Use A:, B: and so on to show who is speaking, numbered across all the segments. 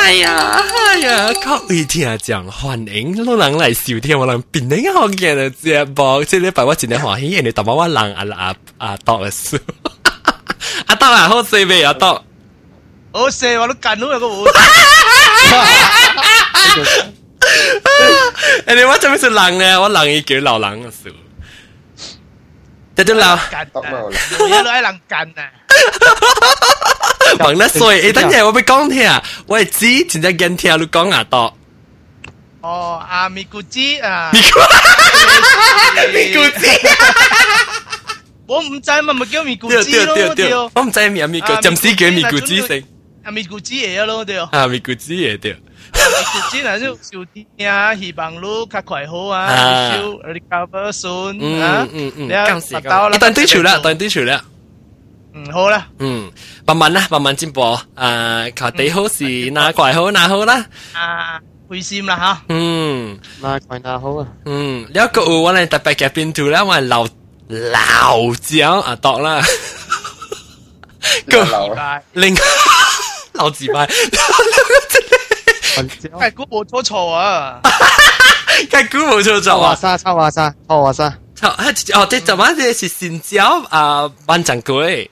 A: 哎呀哎呀，各位听众欢迎老人嚟收听我人变领学嘅节目，即系礼拜我真系欢喜，因为特别我人啊啊啊读嘅书，阿读啊好势未阿读，
B: 好势我都近到有个会。
A: 诶你我做咩是人咧？我人已叫老人嘅书。就就闹，
B: 一路喺人近啊！
A: 问得衰，诶，等阵我俾讲听啊，我系知，真系惊听你讲牙多。
B: 哦，阿咪咕子啊，
A: 咪咕子，
B: 我唔知嘛，咪叫咪咕子咯，
A: 对，我唔知咪咪咕，暂时叫咪咕子先。
B: 阿咪咕子嘢咯，对。
A: 啊，咪咕子嘢对。
B: 真系都少啲啊，希望你较快好啊，少 recover soon 啊，
A: 嗯嗯，
B: 你发到啦，
A: 但对住啦，但对住啦。
B: 嗯，好啦，
A: 嗯，慢慢啦，慢慢进步，啊，靠地好事，哪怪好哪好啦，
B: 啊，开心啦吓，
A: 嗯，
C: 哪怪哪好啊，
A: 嗯，了个有我哋特别嘅变图啦，我系老老椒啊，度啦，
B: 个
A: 另老字牌。
B: 系估冇错错啊！
A: 系估冇错错
C: 啊！沙抄华沙，抄华沙。
A: 哦，即系晚啲是新椒啊，班长龟。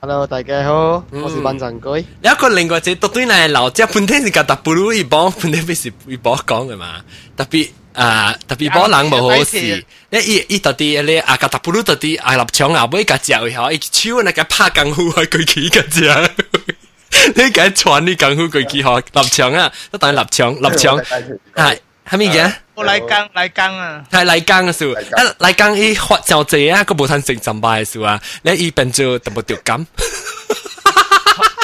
C: Hello，大家好，我是班长龟。
A: 有一个另外只独对嚟老只本身是个特布鲁一帮，本身系一帮讲嘅嘛，特别啊特别帮人冇好事。你伊伊到底你啊个特布鲁到底啊立场啊，每个嚼以后，伊手那个拍功夫啊，佢起个只。你解传你功夫佢几好立场啊，都当立场立场系系咩嘅？
B: 我嚟更嚟更啊，
A: 系嚟更嘅时候，一嚟更伊发就济啊，个无通成浸拜嘅时候啊，你伊变做特冇条感。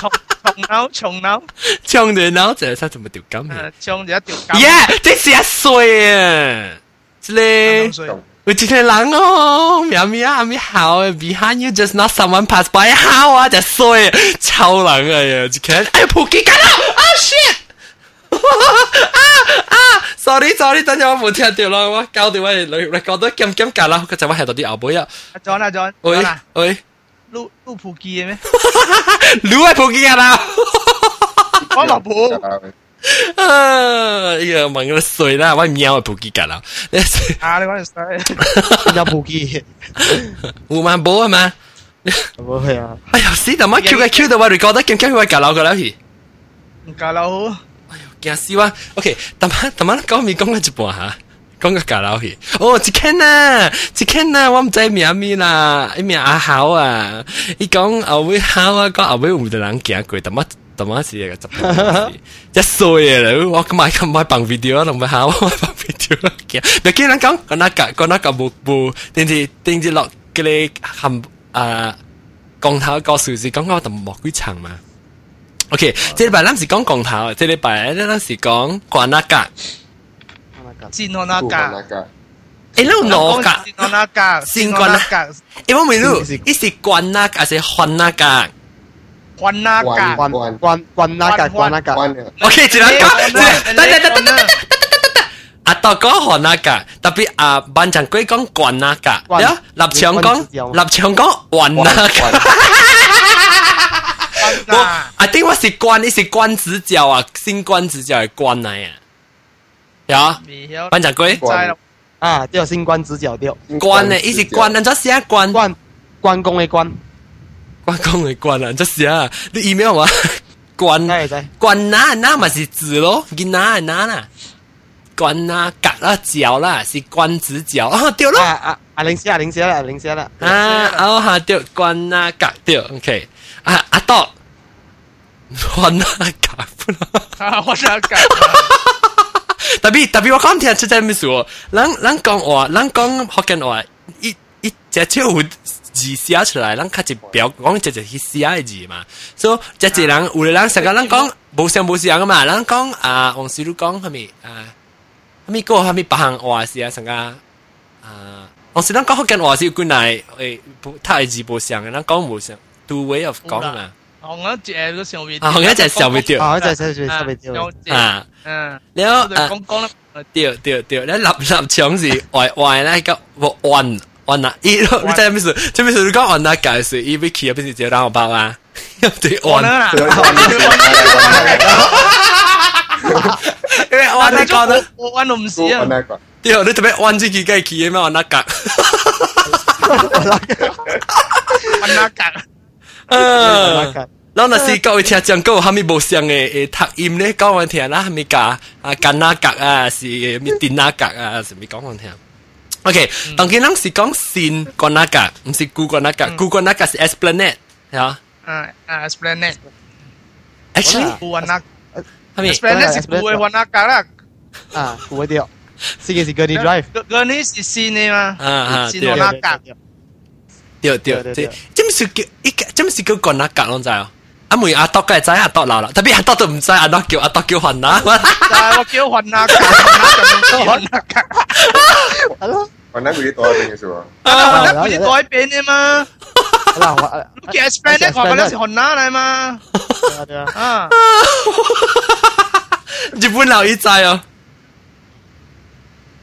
B: 重脑重脑，
A: 重嘅脑就系怎么条感？
B: 重就一条感。
A: 耶！这是一岁啊！这个。我今天人哦，喵喵咪好，behind you just not someone pass by 好啊，就衰超人啊呀！就看哎呀，扑街干啦！啊 shit！ 啊啊！sorry sorry，等阵我冇听到啦，我搞到我嚟嚟搞到咁咁架啦，佢就话系到啲后背啊。
B: 阿 John 阿 John，
A: 喂喂，
B: 撸撸扑机嘅咩？
A: 撸系扑机啊啦！
B: 我冇扑。
A: 啊！哎呀，问个水啦，我喵系扑机㗎啦。
B: 啊，你讲条水，
C: 有扑机，
A: 胡万宝系嘛？
C: 冇系啊！
A: 哎呀，死他妈 Q 嘅 Q 到我哋觉得咁惊佢架楼㗎啦，佢。
B: 唔架
A: 楼 惊死我。OK，逐摆逐摆讲咪讲个一半哈，讲个假老去。哦，一看呐，一天呐，我毋知名咪啦，一名阿豪啊，伊讲后尾豪啊，讲后尾有得人行过，逐摆。怎么是一个十八一岁嘅啦？我今日今日放 video 啦，唔好我放 video 啦。嘅，你见人讲，讲那个，讲那个冇冇，定住定住落，佢哋含啊，讲头个数字，讲我都冇几长嘛。OK，这礼拜咱是讲讲头，这礼拜咱是讲关那格。
B: 先看那格，
A: 诶，你攞格，
B: 先看那格，
A: 先关那格，诶，我未รู้一是关那格，还是换那格？
B: 换那格，
C: 关关关那格，关那格。
A: OK，只能讲，等等等等等等。啊，到讲换那格，特别啊，班长贵讲关那格，呀，立场讲立场讲换那格。 我啊，定我是关，你是关子腳啊，新关子腳係關嚟啊。有，班長龜
C: 啊，對，新关子腳對。
A: 關呢，伊是關，人做啥？关？
C: 关，关公嘅關，
A: 關公嘅關啊，人做寫啊，你 email 啊，關關哪哪嘛是字咯，見哪哪啦，關啊格啦腳啦，是關子腳哦，對咯，
C: 啊啊啊零寫啊零寫啦零寫啦，
A: 啊。哦哈對，關啊格對，OK，啊阿多，我哪来
B: 讲不了？我
A: 是要讲。W W 我刚听阿志在咪说，人人讲话，人讲好讲话，一一只只字写出来，人看只表，讲只只去写字嘛。所以只只人，乌人上个，人讲无想无想噶嘛。人讲啊，往时都讲哈咪啊，哈咪歌哈咪帮话是啊上个啊，往时人讲好讲话是 good night，诶，不太字无想噶，人讲无想，都唯有讲啊。
B: 紅嗰隻嗰時候
A: 尾調，紅嗰隻小尾調，
C: 紅嗰隻小尾調
A: 啊，
B: 嗯，
A: 然後啊，
B: 講講
A: 咧，調調調，咧立立牆是歪歪咧個彎彎啊，伊咯，你知咩事？即咩事？你講彎啊，解釋伊要起啊，變成只狼包啊，要對彎
B: 啦，
A: 因為彎那個
B: 咧，彎都唔是啊，
A: 調你特別彎自己嘅起啊嘛，彎那格，
B: 彎那格，
A: 嗯。然后那时各位听讲过，还没无相嘅诶读音咧，讲我听啦，还没教啊干那格啊，是咩电那格啊，是咪讲我听？OK，当然咱是讲新干那格，唔是古干那格，古干那格是 Esplanade，系啊。
B: 啊啊，Esplanade。
A: Actually，
B: 古云那
A: 系咪？
B: Esplanade 是古嘅云那格啦。
C: 啊，估一掉，是嘅是 Gurney Drive，
B: 嗰嗰啲是新嘅嘛。
A: 啊啊，
B: 新
A: 对
B: 云那格。
A: 对对，即即唔是叫一个，即唔是叫干那格咯，知啊？ 阿妹阿多嘅知阿多老啦，特别阿多都唔知，阿多叫阿多叫云那。
B: 但系我叫云那格，云那格。
C: 系咯，
D: 我那个啲多边嘅啫喎。
B: 云那佢哋改变嘅嘛。
C: 嗱我
B: 你叫 Esplanade，我嗰啲是云那嚟嘛。
C: 对啊，
B: 啊，
A: 日本佬一知哦，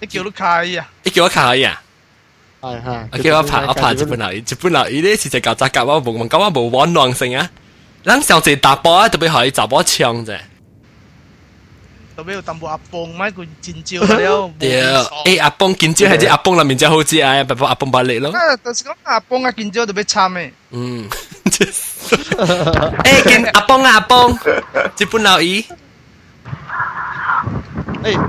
B: 你叫你开啊？
A: 你叫我卡可以啊？
C: 系系，
A: 我叫我拍我拍日本佬，日本佬呢啲是只旧杂夹，我冇问讲我冇玩狼性啊。 咱上次打波啊，特别可以查波枪啫。
B: 特别要淡薄阿蹦，咪佢尖招了。
A: 对，诶阿崩见招系只阿崩里面就好知啊，不过阿崩把力咯。
B: 啊，就是讲阿蹦啊，尖招特别惨嘅。
A: 嗯，诶见阿崩啊阿崩，日本佬伊，
C: 诶，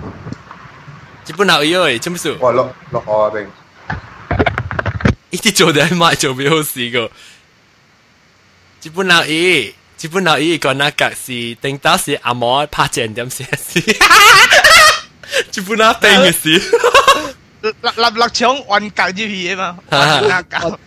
A: 日本佬伊喂，做乜事？
D: 哇，落落我边，
A: 一啲做啲买做俾好事个。 日本佬伊，日本佬伊个那格是定到是阿摩拍正点写事，日本佬病嘅事。
B: 立立立场运格呢嘢嘛，运那格。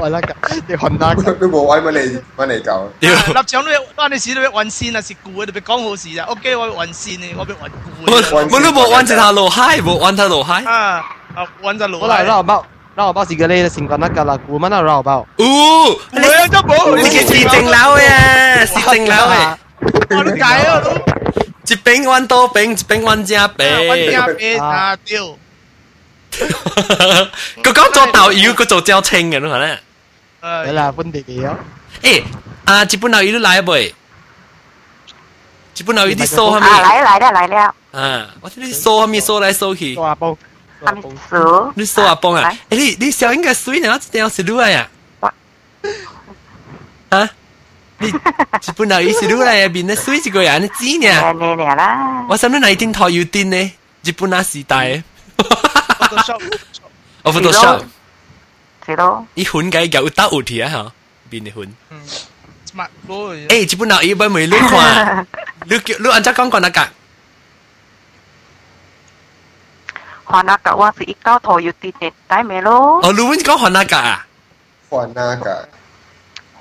C: 我那个你混那个，
D: 都冇揾揾你揾你搞。
B: 立场都要，当你时都要运线啊，是故嘅，特别讲好事啊。OK，我运线嘅，我俾运故
A: 我
B: 嘅。
A: 我都冇玩这条路海，冇玩条路海。
B: 啊，啊，运就路
C: 好啦，绕我 包，绕我包是个呢情况那个啦，估乜那绕我包，
A: 哦，
B: 我有咗冇？
A: 你嘅是正楼嘅，是正楼嘅。
B: 我都解啊，都
A: 一边玩多边，一边玩正
B: 运
A: 边。
B: 正边啊，屌！
A: 佢讲做导游，佢做交清嘅咯，可能。
C: 系
B: 诶，
C: 啦，本地嘅咯，
A: 诶，啊，日本导游都来未？日本导游啲数系
E: 啊，
A: 咪？
E: 来来了来了，
A: 啊，我啲数系咪数来数去？
C: 做阿包， 做
E: 阿
C: 阿包，
E: 叔，
A: 你数阿帮啊
E: 来？
A: 诶，你你小应该水呢？一定要食卤呀？啊？你日本导游食卤嚟入边咧水一个人，你知呢？
E: 嚟嚟嚟啦，
A: 我想你哪天台要癫呢？日本那时代，
B: 我都 shop，
A: 我 Photoshop。
E: 是咯，
A: 伊款嘅有得有题啊吓，边啲款？
B: smart boy。
A: 诶，日本佬伊本未你看，你叫你按照讲讲那 个，
E: 华纳格话是一交台要跌跌低咩咯，
A: 哦，你揾讲看那个啊？
D: 换那个，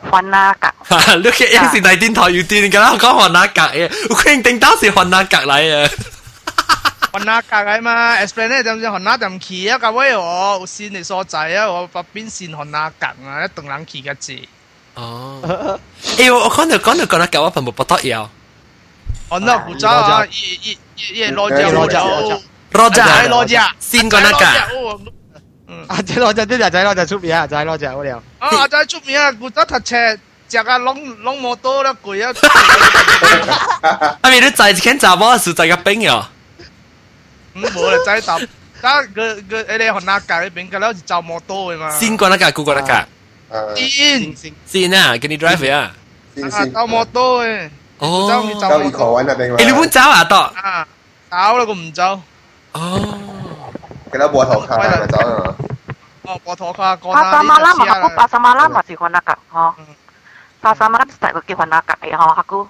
E: 华纳格，
A: 哈，你嘅应是大电台要电㗎啦，讲看那个嘅，我肯定当时看那个嚟啊。
B: 云那格嘅嘛，Esplanade 就唔知云那就企啊，个位我有线嘅所在啊，我把边线云那格啊，一栋人企嘅字。
A: 哦，诶，我讲到讲到讲那个，我朋友不得要，
B: 云那古早啊，一一一一攞只
C: 攞只
B: 攞
A: 罗
B: 仔攞
A: 只
B: 只，
A: 先讲那个，
B: 嗯，
C: 阿仔攞只啲仔攞只出面啊，仔攞只好了，
B: 啊，阿仔出面啊，古早读车，只啊拢拢冇多啦，攰啊！
A: 阿咪你在一间查某是在个边哟，
B: 唔冇啦，仔搭，但佢佢诶你云那格嗰边，佢好似就冇多嘅嘛。
A: 先讲那个，古讲那个，
D: 诶，
B: 先
C: 先
A: 先啊，给你 drive 啊，
D: 先先，
B: 啊，就冇多嘅。
A: 哦，
B: 走
D: 到二个揾那边嘛。
A: 诶，你揾走啊，多，
B: 啊，走啦，佢唔走。
A: 哦。
D: 给他波头卡咪走啊！
B: 哦，我拖卡过
E: 巴沙马拉嘛，aku 巴沙马拉嘛是华纳格，嗬，巴沙马拉系个叫华纳格嘅，嗬，aku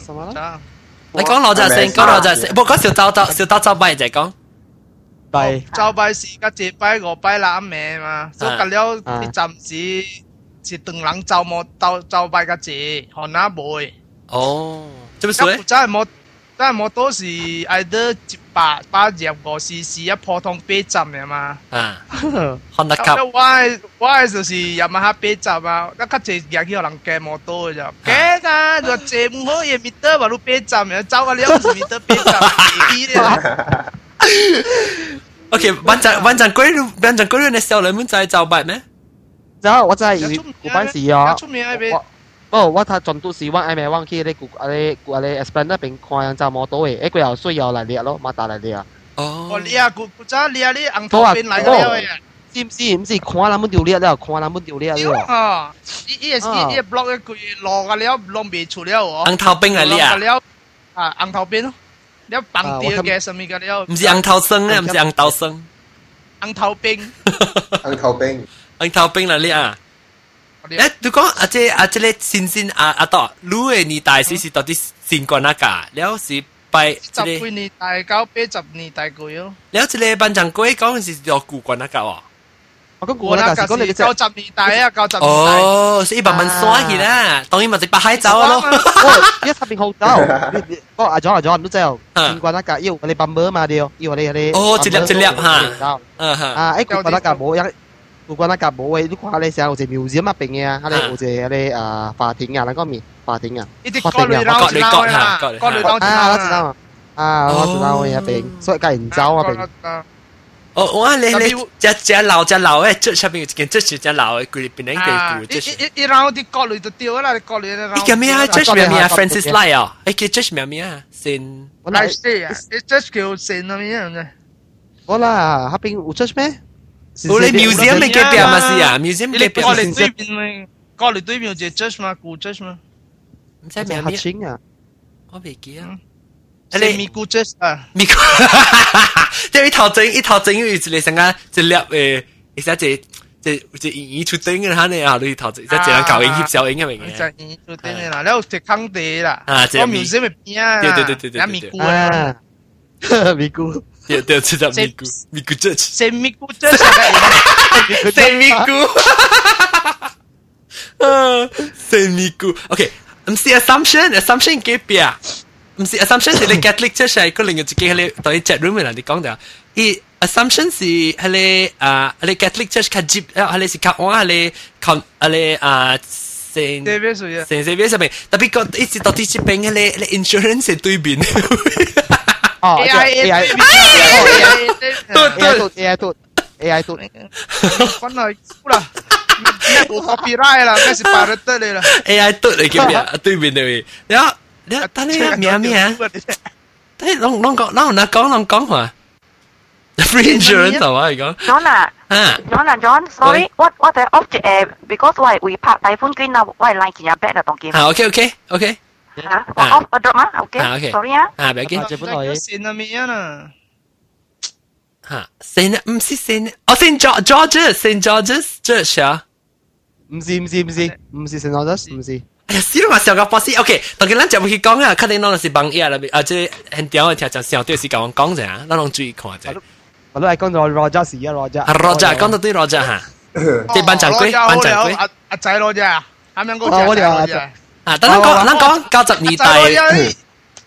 C: 什么啦？
A: 你讲罗泽先，讲罗泽先，唔讲小刀刀，小刀刀拜就系讲。
C: 系
B: 就拜时家节拜个拜揽命嘛，所以隔了啲阵时是từng人就冇就就拜个节，看哪会。
A: 哦，做乜
B: 一
A: 事？
B: 真系冇 真系冇多时嗌得一百百入个 CC 一普通八浸嘅嘛。
A: 啊，看得及。
B: 咁我系我系就是入埋下八浸啊，一级只入去可能计冇多嘅咋。计㗎，就借唔好嘢咪得话你八浸，又走个两时咪得八浸，啲
A: OK，稳阵稳阵归路，稳阵归路，你小人们在走拜咩？
C: 走，我真系古班时啊，
B: 出面喺边
C: 我 不过我睇尽都是我爱咪忘记你古啊你古啊你 explain 那边看人就冇到嘅，一个又需要嚟列咯，马达嚟列啊。
A: 哦
B: 哦，你啊，古古早你啊，你红头边来咗嘅。
C: 是唔是唔是看咱们掉列了，看咱们掉列
B: 屌
C: 了。
B: 啊！伊伊个伊伊个 block 一句落个了，落未出了喎。
A: 红头冰嚟呢啊？
B: 了啊，红头边咯，了绑掉嘅上面嘅了。
A: 唔是红头生咧，唔是红头生。
B: 红头冰。
D: 红头冰。
A: 红头冰嚟呢啊？ 诶，你讲啊，即啊，即咧先先啊啊，到你嘅年代是是到底先过哪个？了是拜
B: 十几年代到八十年代过咯。
A: 了即个班长鬼讲是要古过哪个哦？
C: 我讲古那个是讲你
B: 九十年代啊，九十年代。
A: 哦，是一百蚊刷去啦，当然咪就白海走咯。
C: 哦，一十边好走，我阿咗阿咗唔都走，见过那个要我哋办咩嘛掉，要我哋你。
A: 哦，一粒一粒吓，
C: 嗯吓。啊，诶古过那个冇一。 古关那架冇诶，你看你成日好似 museum 啊边嘅啊，你好似你啊法庭啊，那个面法庭啊，
B: 一啲割雷刀
A: 割雷割吓，
B: 割雷刀
C: 啊，我知道啊，我知道嘅边，所以隔然走啊边。
A: 哦，我你你只只老只老诶，出出边有一件出是只老诶，佢边两个古，
B: 一一一然后啲割雷就掉啦，割雷啦。
A: 你叫咩啊？Judge 咩咩啊？Francis Lai 啊？诶叫 Judge 咩咩啊？先。
B: 我嚟死啊！Judge 叫先啊咩样啫？
C: 我啦，嗰边有 Judge 咩？
A: 我哋 museum 嘅隔壁嘛是啊，museum 嘅隔壁。
B: 我哋对面咪，我哋对面有只 judge 嘛，古 judge 嘛。
A: 唔知咩
C: 咩？清啊！
A: 我未记啊。
B: 你咪古 judge 啊？
A: 咪古，即系一头整一头整，有一个成个一粒诶，一只只只只演出顶嘅，吓你啊，你头只只人搞影翕小影嘅名
B: 嘅。就演出顶嘅啦，然后只坑地啦。
A: 啊，
B: 只 museum 咪边啊？
A: 对对对对对。
B: 咪古啊！
C: 咪古。
B: Yeah, te otetaan Miku.
A: Miku Touch. Se Miku Touch. Se Miku. Se Miku. Okay. Msi assumption, assumption ke pia. Msi assumption se le Catholic Church ai ko linga chike hele toi chat room la ni kong da. I assumption si hele a hele Catholic Church ka jip hele si ka on hele kon hele a Saint Xavier so yeah. Saint Xavier so me. Tapi ko itsi toti chipeng hele hele insurance se tuibin.
C: Oh,
B: AI
C: AI tut tut AI tut AI
B: tut con nói cú là mẹ của copyright là mẹ
A: sẽ bảo đất đây là. AI tut này kia mẹ tôi bên này đó đó ta lấy mẹ mẹ. thế. Long long con long nó con long con hả? Free insurance hả vậy con nó
E: là à. nó là John sorry. What what the object because why we part iPhone green now why line kia bad là tông kia à okay okay okay
A: 啊，OK OK OK。
E: 吓，我 off 我 drop 啊，OK，sorry 啊。
A: 啊，唔紧。
C: 日本来
B: 先啊咩啊？
A: 吓，Saint 唔是 Saint，哦 Saint George，Saint George's Church 啊？
C: 唔是唔是唔是唔是 Saint George's 唔是。
A: 哎呀，死啦嘛！上个博士，OK，当然咱就唔去讲啊，肯定攞是帮嘢啦，啊，即很屌嘅听就上对是讲讲啫，咱拢注意看啫。
C: 我都系讲咗 Roger 是啊，Roger。
A: 啊，Roger 讲到对 Roger 吓，即班长龟，班长龟。
B: 阿阿仔 Roger 啊，啱啱嗰
C: 个。我哋
B: 啊。
A: 啊，等咱講，咱講九十年代。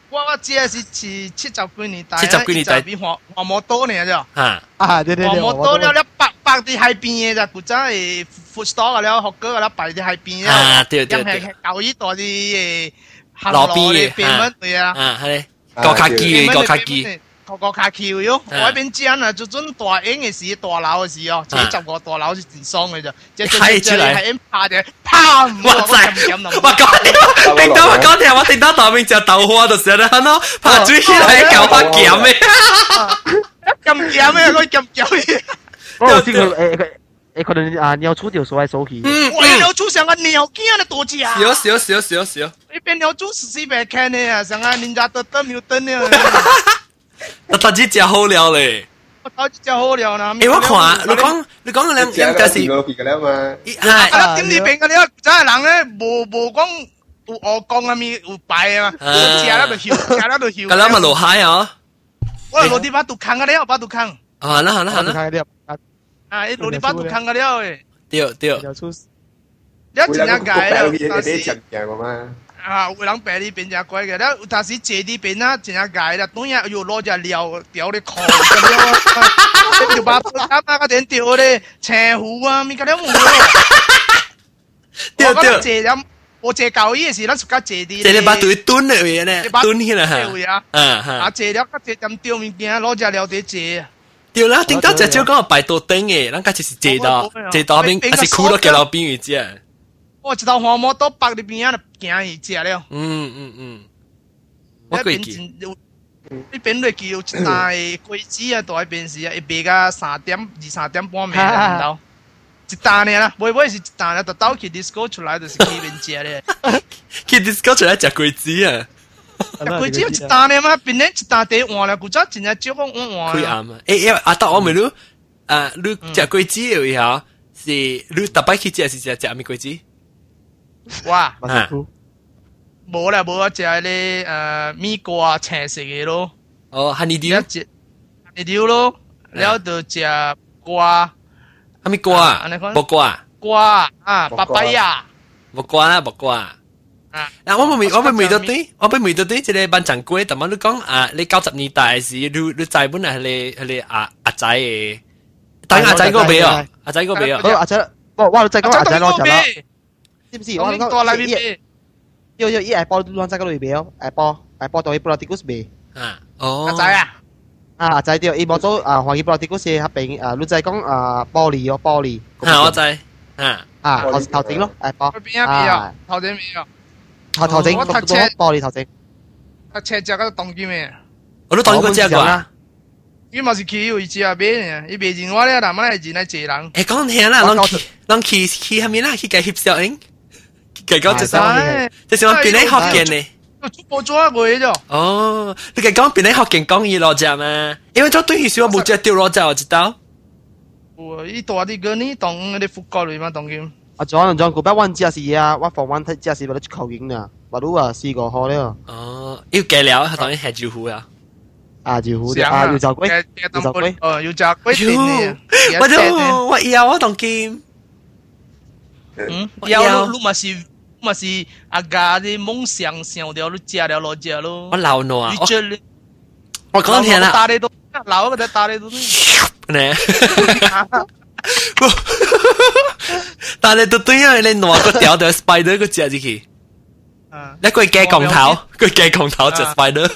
B: 我我知係是七七十幾年代，
A: 七十幾年代
B: 比黃黃摩多呢啫。
A: 啊
C: 啊，對對對。
B: 黃摩多了了白白啲喺邊嘅咋，古仔係 food store 了，學哥了白啲喺邊
A: 啊。啊，對對對。
B: 舊依代啲誒
A: 老邊嘅，
B: 變乜嘢啊？
A: 啊，係高卡機嘅高卡機。
B: 个个卡桥哟，我喺边间啊，做准大影嘅事，大楼嘅事哦，几十个大楼是自爽嘅啫，即系即系系拍嘅，啪！
A: 我真，我讲你，定到我讲听，我定到大面食豆花就成啦，喏，拍水起来搞发咸嘅，
B: 咁咸咩？佢咁咸嘅，
C: 哦，这个诶诶。诶，可能啊，鸟出条手来手去。
B: 嗯，我鸟出像个鸟惊的多只啊！
A: 少少少少少。
B: 一边鸟出死死白看的啊，像个人家得得没有灯呢。
A: 我头先食好料咧。
B: 我头先食好料啦。
A: 诶，我看你讲你讲两两件事。
D: 嗰边嘅啦嘛。
B: 系。啊，点你变嘅了？真系人咧，无无讲有我讲啊咪有白啊嘛，食啦就笑，食啦就笑。
A: 咁啦咪落海啊！
B: 我落啲把杜坑嘅了，把杜坑。
A: 啊，那好啦好啦。
B: 啊，一落啲把杜坑嘅了诶。
A: 对对。
B: 一真正解啦，
D: 但是。 啊，
B: 有人白里边正乖个，了，他是坐里边啊，正矮啦，当然又落只料掉的壳，就把阿妈个点掉的，青湖啊，咪个了唔好。
A: 掉 掉，
B: 坐了，我坐高椅是咱自家坐的。
A: 坐了把腿蹲了位咧，蹲起来哈。
B: 嗯哈，啊坐了，个坐点掉物件，落只料的坐。
A: 掉啦，顶到只只讲白多灯诶，咱家就是坐到坐到边，还是哭到脚老边位置。
B: 我 我一头花摩托北入边啊，就行去食了。
A: 嗯嗯嗯，我
B: 那边
A: 过去，
B: 真有，那边落去有一单的龟子啊，大边时啊，一卖到三点二三点半暝啦，唔到。一单呢啦，尾尾是一单啦，就倒去 disco 出来就是去边食咧。
A: 去 disco 出来食鬼子啊，
B: 龟子有一单呢嘛，边咧一单地换啦，古早真系少讲换换。
A: 开暗啊！诶诶，阿达我咪噜，啊，你食鬼子有以后是你特别去食是食食咩鬼子？
B: 哇，冇啦冇啦，食啲诶米瓜青色嘅咯。
A: 哦，哈
B: 尼
A: 丢，
B: 哈尼丢咯，然后就食瓜，
A: 哈密瓜，木瓜，
B: 瓜啊，芭芭呀，
A: 木瓜啦，木瓜。
B: 啊，
A: 我未我未未到啲，我未未到啲，即系班长哥，但系你讲啊，你九十年代时，你你仔本系你系你阿阿仔，等阿仔嗰个未啊，阿仔嗰个未
C: 啊，阿仔，哇，你仔讲阿仔攞咗。知唔知？我
B: 我讲多嚟边边，
C: 要要依 Apple 乱仔嗰度边，Apple Apple 到 Politicus 边。
A: 啊，哦，
B: 阿仔啊，
C: 啊，阿仔对，伊冇做啊，黄叶 Politicus 合并啊，乱仔讲啊，玻璃哦，玻璃。
A: 吓我仔，啊，
C: 啊，头头整咯，Apple
B: 佢边一边啊，头顶边啊，
C: 头头整，
B: 我读车
C: 玻璃头整。
B: 佢车只嗰个动机咩？
A: 我都当过只啩。
B: 伊嘛是去有伊只买呢，伊卖钱我咧，但系人来坐人。
A: 诶，讲听啦，拢去拢去去下面啦，去计翕小影， 计讲就
C: 系
A: 系，就是我边咧学见呢。
B: 我做一个嘢啫。
A: 哦，你计讲边咧学见讲伊落只嘛？因为做对时我冇只掉落只，我知道。
B: 有伊大啲个呢当啲福国嚟嘛，当佢。
C: 啊，John John，嗰边温只是啊，我防温只是为咗球员啊，话都啊试过好了。
A: 哦，要计了，当然系招呼啊。
C: 啊，就好啲啊，要就龟，
B: 要就龟，哦，要就龟
A: 哟
B: 点
A: 我都我要我当剑。
B: 嗯，要你嘛是 嘛是阿家啲梦想想掉，你食了落食咯
A: 我。老挪啊
B: 你！这你
A: 我讲听啦，
B: 打你都老个在打你都。
A: 呢？但系都对啊，你挪个掉掉 spider 个只入去，
B: 啊，
A: 一个鸡公头，个鸡公头就 spider。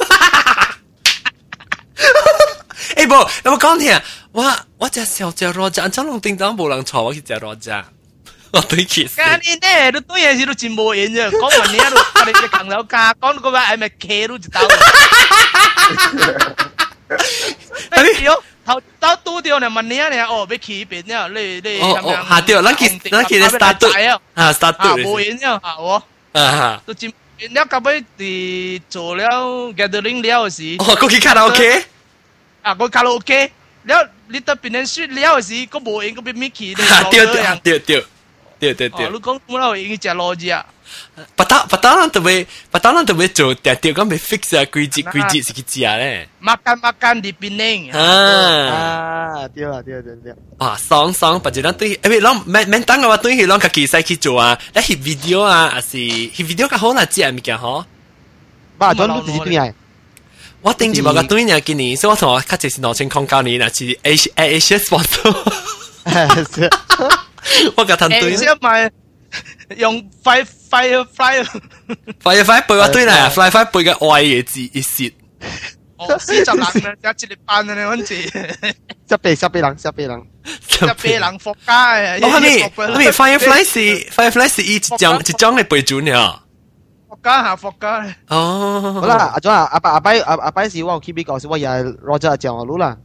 A: 诶不，有冇讲听？我我只小只罗只，真龙叮当冇人坐，我去只罗只。我对其实。
B: 家 你呢，你对嘢事都真无瘾啫。讲完你喺度，我哋只扛楼价，讲嗰个系咪企都一刀？哎呦，头头拄着呢，问你啊，你哦，要起边呢？你你
A: 哦哦，下掉，咱去咱去咧 start
B: 啊，
A: 啊，start
B: 啊，无瘾啫，吓我。
A: 啊，
B: 都真了到尾伫做了 gathering 了时，
A: 哦，过去卡拉 OK。
B: 啊，我卡拉 OK，了你到边人说了时，个无瘾，个边咪去咧？
A: 对对对 对对对。
B: 哦、你讲冇啦，已经食老字啊。
A: 不打不打人特别，不打人特别做，但掉讲未 fix 啊，规矩规矩是去食咧。
B: makan makan。
A: 啊，
C: 对啦对对对。
A: 哇，爽爽，不就咱对，诶，咱免免当个话对，咱家己使去做啊，咱翕 video 啊，还是翕 video 较好啦，食物件吼。
C: 爸，咱都自己对来。
A: 我顶住我个对呢，今年，所以我同我较就是两千空九年，那是 A A A S 广州。我甲谈对。
B: 诶，咪用 fire fire fire，
A: 快快背我对啦，快快背个爱嘅字一节。
B: 哦，四十人啊，有一日班啊，你揾字，
C: 十倍十倍人，十倍人。
B: 一百人伏家嘅。
A: 哦，系咪？系咪？Firefly 是 Firefly 是一张一张嘅背准呀。
B: 伏家下伏家咧。
A: 哦，
C: 好啦，阿 John 啊，阿伯阿伯阿阿伯是我有 keep 呢个，是我又系攞咗讲我啦。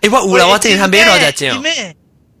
A: 诶，我有啦，我之前探杯攞只张。
B: 咩？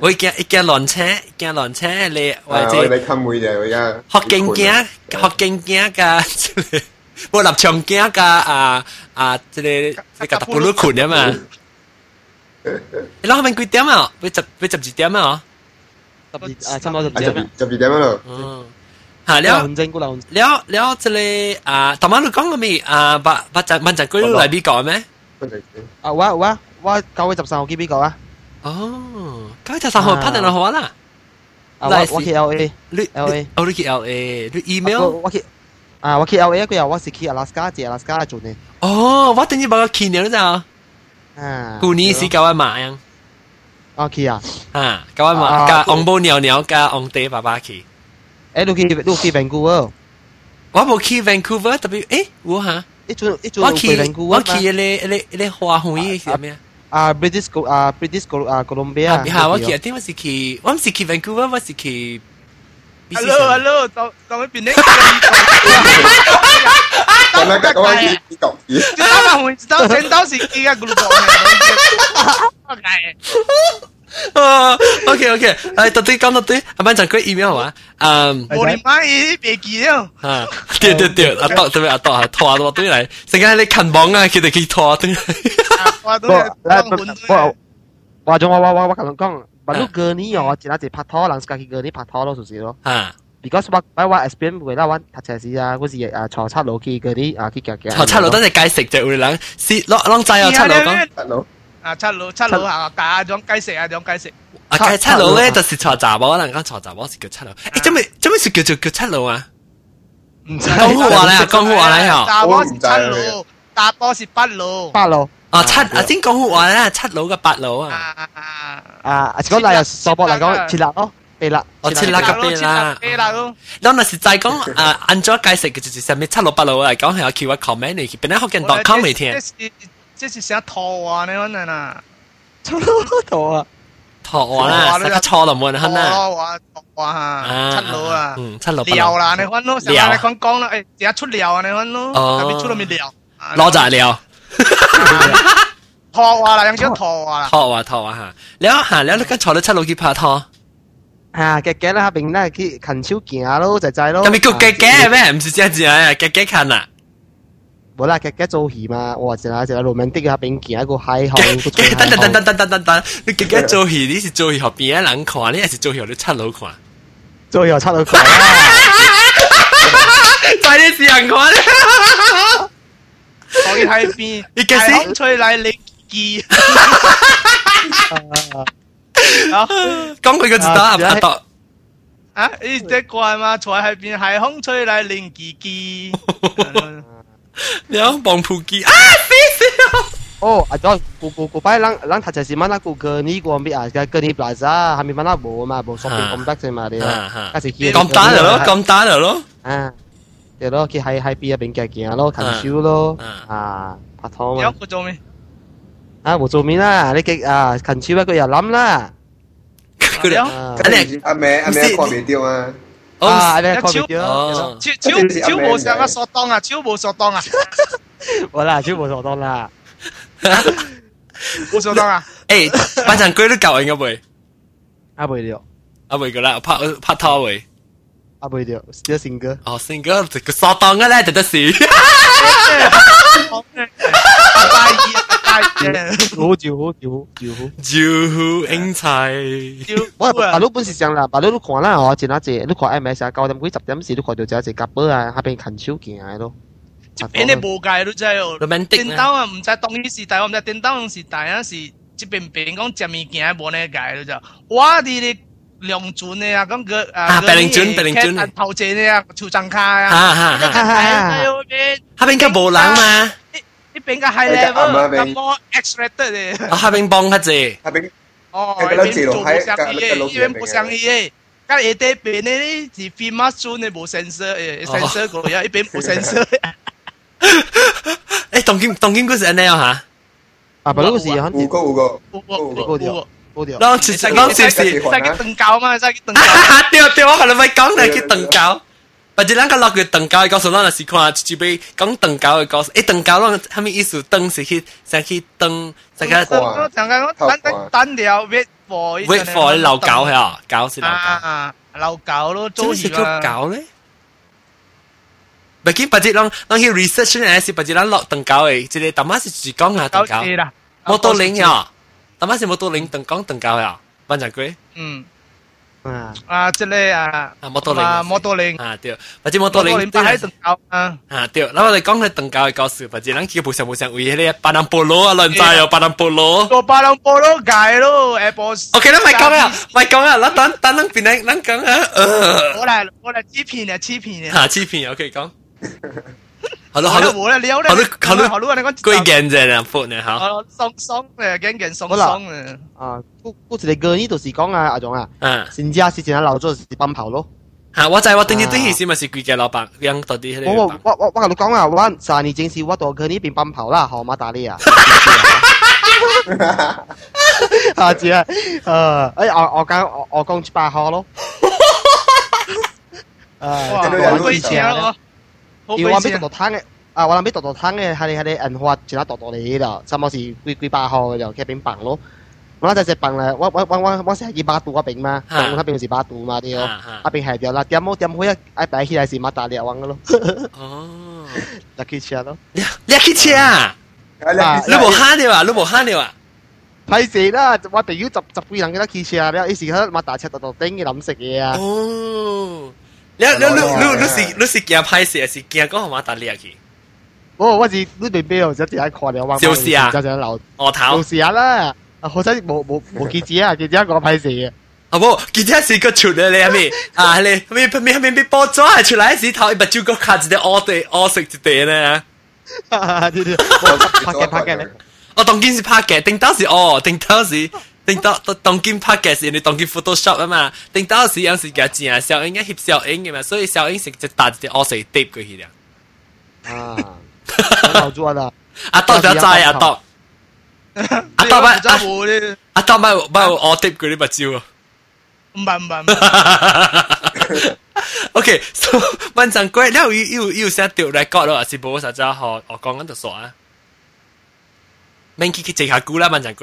A: 我一件一件缆车，一件缆车你或
D: 啊，我哋
A: 者
D: 咪襟会就而家。
A: 学经经学经经噶，冇腊肠经噶啊啊，即系你个特布鲁裙啊嘛。你攞后面几点啊？要十要十二点啊？
C: 十二啊，差唔多十
D: 啊，十
C: 二点。
D: 二十二点咯。
A: 嗯，吓了。
C: 很正，古流。
A: 了了，即系啊，头晚你讲嘅咪啊，八八阵八阵居嚟美国咩？
C: 啊，我我我九月十三号 keep 呢个啊。
A: 哦，九月十三号拍定落好啦。
C: 啊，
A: 那是
C: 我我去 L A，
A: 你
C: LA
A: 哦，你去 L A，你 email
C: 我我去啊，我去 L A 嗰日我是去阿拉斯加，借阿拉斯加嚟做呢。
A: 哦，我等于把个去年咋，
C: 啊，
A: 旧年是教我买啊，
C: 我去啊，
A: 啊，教我买
C: 啊
A: 加昂布鸟鸟加昂地爸爸去，
C: 诶，你去你去 Vancouver，
A: 我冇去 Vancouver，特别诶，我吓，
C: 一做一做
A: 我
C: 去
A: 去
C: Vancouver
A: 我去嗰啲嗰啲嗰啲花园系咩啊？
C: 啊，British 个啊 British 个啊 Columbia，
A: 啊，系我去，我点我是去，我唔是去 Vancouver，我是去。
B: Hello hello，当当佢变呢？
D: 咁样咁样呢啲旧嘢，
B: 知道嘛？会知道先到时依家 group 嘅。
A: 哦，OK OK，诶，到底讲到对，阿班长佢 email 啊，嗯，
B: 我哋买嘢别记了。
A: 啊，对对对，阿多对唔阿多啊，拖我对嚟，成日你近网啊，佢哋佢拖对，
B: 我 都
C: 我
B: 係
C: 我我仲我我我我同你講，問到過年哦，我前一節拍拖，人家去過年拍拖咯，就是咯。
A: 啊
C: ，because 我我我 experience 會啦，我搭車時啊，嗰時啊坐七路去嗰啲啊去行行。
A: 坐七路等陣解食就會諗，是攞攞仔啊七路講，
D: 七路，
B: 啊，七路七路啊，假種雞食啊，種雞食。
A: 啊，解七路咧就是坐閘冇，可能講坐閘冇是叫七路，誒，做咩做咩是叫做叫七路啊？
B: 唔知
A: 講好話咧，講好話咧嗬，
B: 大波是七佬，大波是八路。
C: 八路
A: 啊七啊先讲好话咧，七路嘅八路啊，
B: 啊啊！
C: 啊，讲嚟又索博嚟讲设立咯，备啦。
A: 我设立个边啦。
B: 飞啦都。
A: 嗱，那是在讲啊，按咗解释嘅就是上面七路八路嚟讲系有叫我 comment 嚟，本来学紧 dot com 嚟听
B: 这。是这是想拖啊！你可能啊，
C: 度啊，
A: 托我啦，实在错了冇人肯啦。
B: 拖啊拖啊，七佬啊，
A: 嗯，七路八路，
B: 撩啦！你看咯，成日你讲讲啦，诶，而家出撩啊！你看咯，
A: 哦
B: 特别出到面撩。
A: 攞就系撩，
B: 拖话啦，用咗拖话啦，
A: 拖话拖话吓，你啊吓，你啊跟坐到七楼去拍拖，
C: 啊夹夹啦，边啦去近超见下咯，仔仔咯，
A: 咁咪叫夹夹咩？唔是这样啊，夹夹近啊。
C: 冇啦，夹夹做戏嘛，我话只啦，路面的下边见一个嗨号，
A: 等等等等等等等等，你夹夹做戏，你是做戏学边一人看，你还是做戏学你七楼看，
C: 做戏学七楼
A: 看，快啲试人看。咧。
B: 所以喺边？
A: 你嘅先
B: 风吹嚟你记。啊
A: 讲佢个字打拍档。
B: 啊！呢只怪嘛，坐喺边系风吹嚟令记记。
A: 你好望铺机啊！死死啊！
C: 哦，啊，咗古古古摆人人睇就系乜啦？古个呢个咩啊？个呢 plaza 系咪乜啦？冇嘛，冇 shopping 咁得啫嘛，你啊，嗰时去
A: 咁单嚟咯，咁单嚟咯。
C: 啊， 对咯，佢喺喺边入边嘅行咯，近少咯，啊，拍拖
B: 有
C: 嘛，
B: 个做咩？
C: 啊，冇做面啦，你嘅啊近少一个又谂啦，
A: 佢哋
C: 啊，
A: 阿你
D: 阿妹阿妹看唔到啊，
C: 啊，你
B: 一超
C: 讲唔
A: 哦，
B: 超超超无上嘅索当啊！超无索当啊！
C: 好啦，超冇错当啦，
B: 无索当啊！
A: 诶，班长居都教人嘅未？
C: 阿妹了，
A: 阿未噶啦，拍拍拖未？
C: 阿伯的，是
A: 叫新歌。哦，新歌，这个骚单啊
B: 嘞，真的是。
C: 好酒，好酒，酒，酒好
A: 英才。
C: 我白鹿本是讲啦，白鹿都看啦，哦，前阿姐，你看 M S 啊，九点几十点时都看到只阿姐夹杯啊，下边牵手见啊，咯。
B: 这边的无界都真
A: 哦，
B: 电灯啊，唔知当年时代，我唔知电当时代啊是这边边讲食物件无那界都就，我哋咧。量轉你啊，咁佢
A: 啊，白領轉白領轉，
B: 頭借你啊，潮漲價啊，
A: 嚇嚇
B: 嚇，嗰邊，
A: 嗰邊嘅無人嘛，
B: 呢邊嘅 high level，咁我 extracted 你，
A: 啊，嗰邊幫佢借，
D: 嗰邊，
B: 哦，嗰邊做不相依嘅，呢邊不相依嘅。咁你哋邊呢？是 famous 轉你冇 sensor 嘅，sensor 嗰樣，呢邊冇 sensor。
A: 誒，當今當今嗰時係咩啊嚇？
C: 啊，不過嗰時
D: 肯定，五個
B: 五個五個
C: 五個。
A: 當時當時是
B: 細嘅凳教啊嘛，細嘅凳教。
A: 對對，我可能咪講你嘅凳教。不過咱個落去凳教，告訴咱是看，就俾講凳教嘅告訴。誒凳教，咱係咪意思？凳是去，就去凳，就去。
B: 我講緊我等等等了，wait for
A: wait for 老狗係啊，狗是老
B: 狗，老狗咯，
A: 做事叫狗咧。不過不過，咱咱去 research 咧，是不過咱落凳教嘅，即個頭媽是自己講下凳教，冇多領呀。阿妈是摩托林等讲等教呀，班长贵。
B: 嗯。
C: 啊
B: 啊，即个啊，
A: 摩托林
B: 啊，摩托林
A: 啊，对，或者摩托
B: 林，但系等教啊，
A: 啊对，那我哋讲系等教嘅故事，或者人几个互相互相为迄个巴南波罗啊，人知有巴南波罗，
B: 个巴南波罗解咯，Apple。
A: OK，咱咪讲啊，咪讲啊，咱等等咱边咱咱讲啊，
B: 我嚟我嚟欺骗啊，欺骗啊，
A: 啊欺骗，OK 讲。好咯好咯，
B: 我咧，你有咧，
A: 好咯好咯
B: 好咯，你讲
A: 贵见啫啦，阔呢吓。
B: 哦，松松诶，紧紧松松啊。
C: 啊，嗰嗰一个歌呢，就是讲啊，阿种啊，
A: 啊
C: 新家是前老做是奔跑咯。
A: 吓，我就系我顶住顶起先，咪是贵嘅老板，养到啲迄
C: 我
A: 个
C: 我我我同你讲啊，我三年前是我到佢呢边奔跑啦，河马打你啊。啊，知啊，诶，诶，我我讲我我讲七八号咯。
B: 哇，
C: 诶，
B: 好贵钱咯， 好
C: 因为我俾
B: 贵钱
C: 读读汤嘅，啊，我谂俾读读汤嘅，系你系你银花其他读读你啦，差唔多是几几百号就佢边bằng咯。我就只bằng咧，我我我我我成日见百度嗰边嘛，
A: 啊
C: 我嗰边是百度嘛啲咯，
A: 啊啊
C: 嗰边系掉啦，点冇点好一一摆起来是马达列王嘅咯，
A: 哦，
C: 就佢车咯。
A: 你你去车啊？
C: 啊
A: 你无慳了啊？你无慳了啊？
C: 费事啦，我哋要十十几人嘅啦，骑车咧，有时喺马达车度度顶嘅谂食嘢啊。
A: 哦， 你你你你你是你是惊歹勢，還是驚講馬達列去？
C: 我我是呢邊邊就只係看了，我
A: 就是啊
C: 就就留
A: 我頭
C: 做。事下啦。好彩冇冇冇记者啊，记者講費事嘅。
A: 啊不，記者是個出嚟咧，咪啊你咪咪咪咪播咗係出嚟時頭一把酒個卡一隻惡地惡食一地咧。
C: 拍嘅拍嘅咧，
A: 我當今是拍嘅，頂到是哦，頂到是顶到当今拍嘅是你当今 Photoshop 啊嘛，顶到是有时嘅正啊，小英一翕小英嘅嘛，所以小英是只打一只恶食碟过去了。
C: 啊，留住啦。
A: 阿当就知阿当，阿当咪
B: 真系冇咧，
A: 阿当咪咪我碟嗰啲把招啊。
B: 唔系唔系唔系。
A: OK，so 万丈龟，你有有有写条 record 咯，还是冇实质学我讲紧就傻啊？明记佢静下估啦，万丈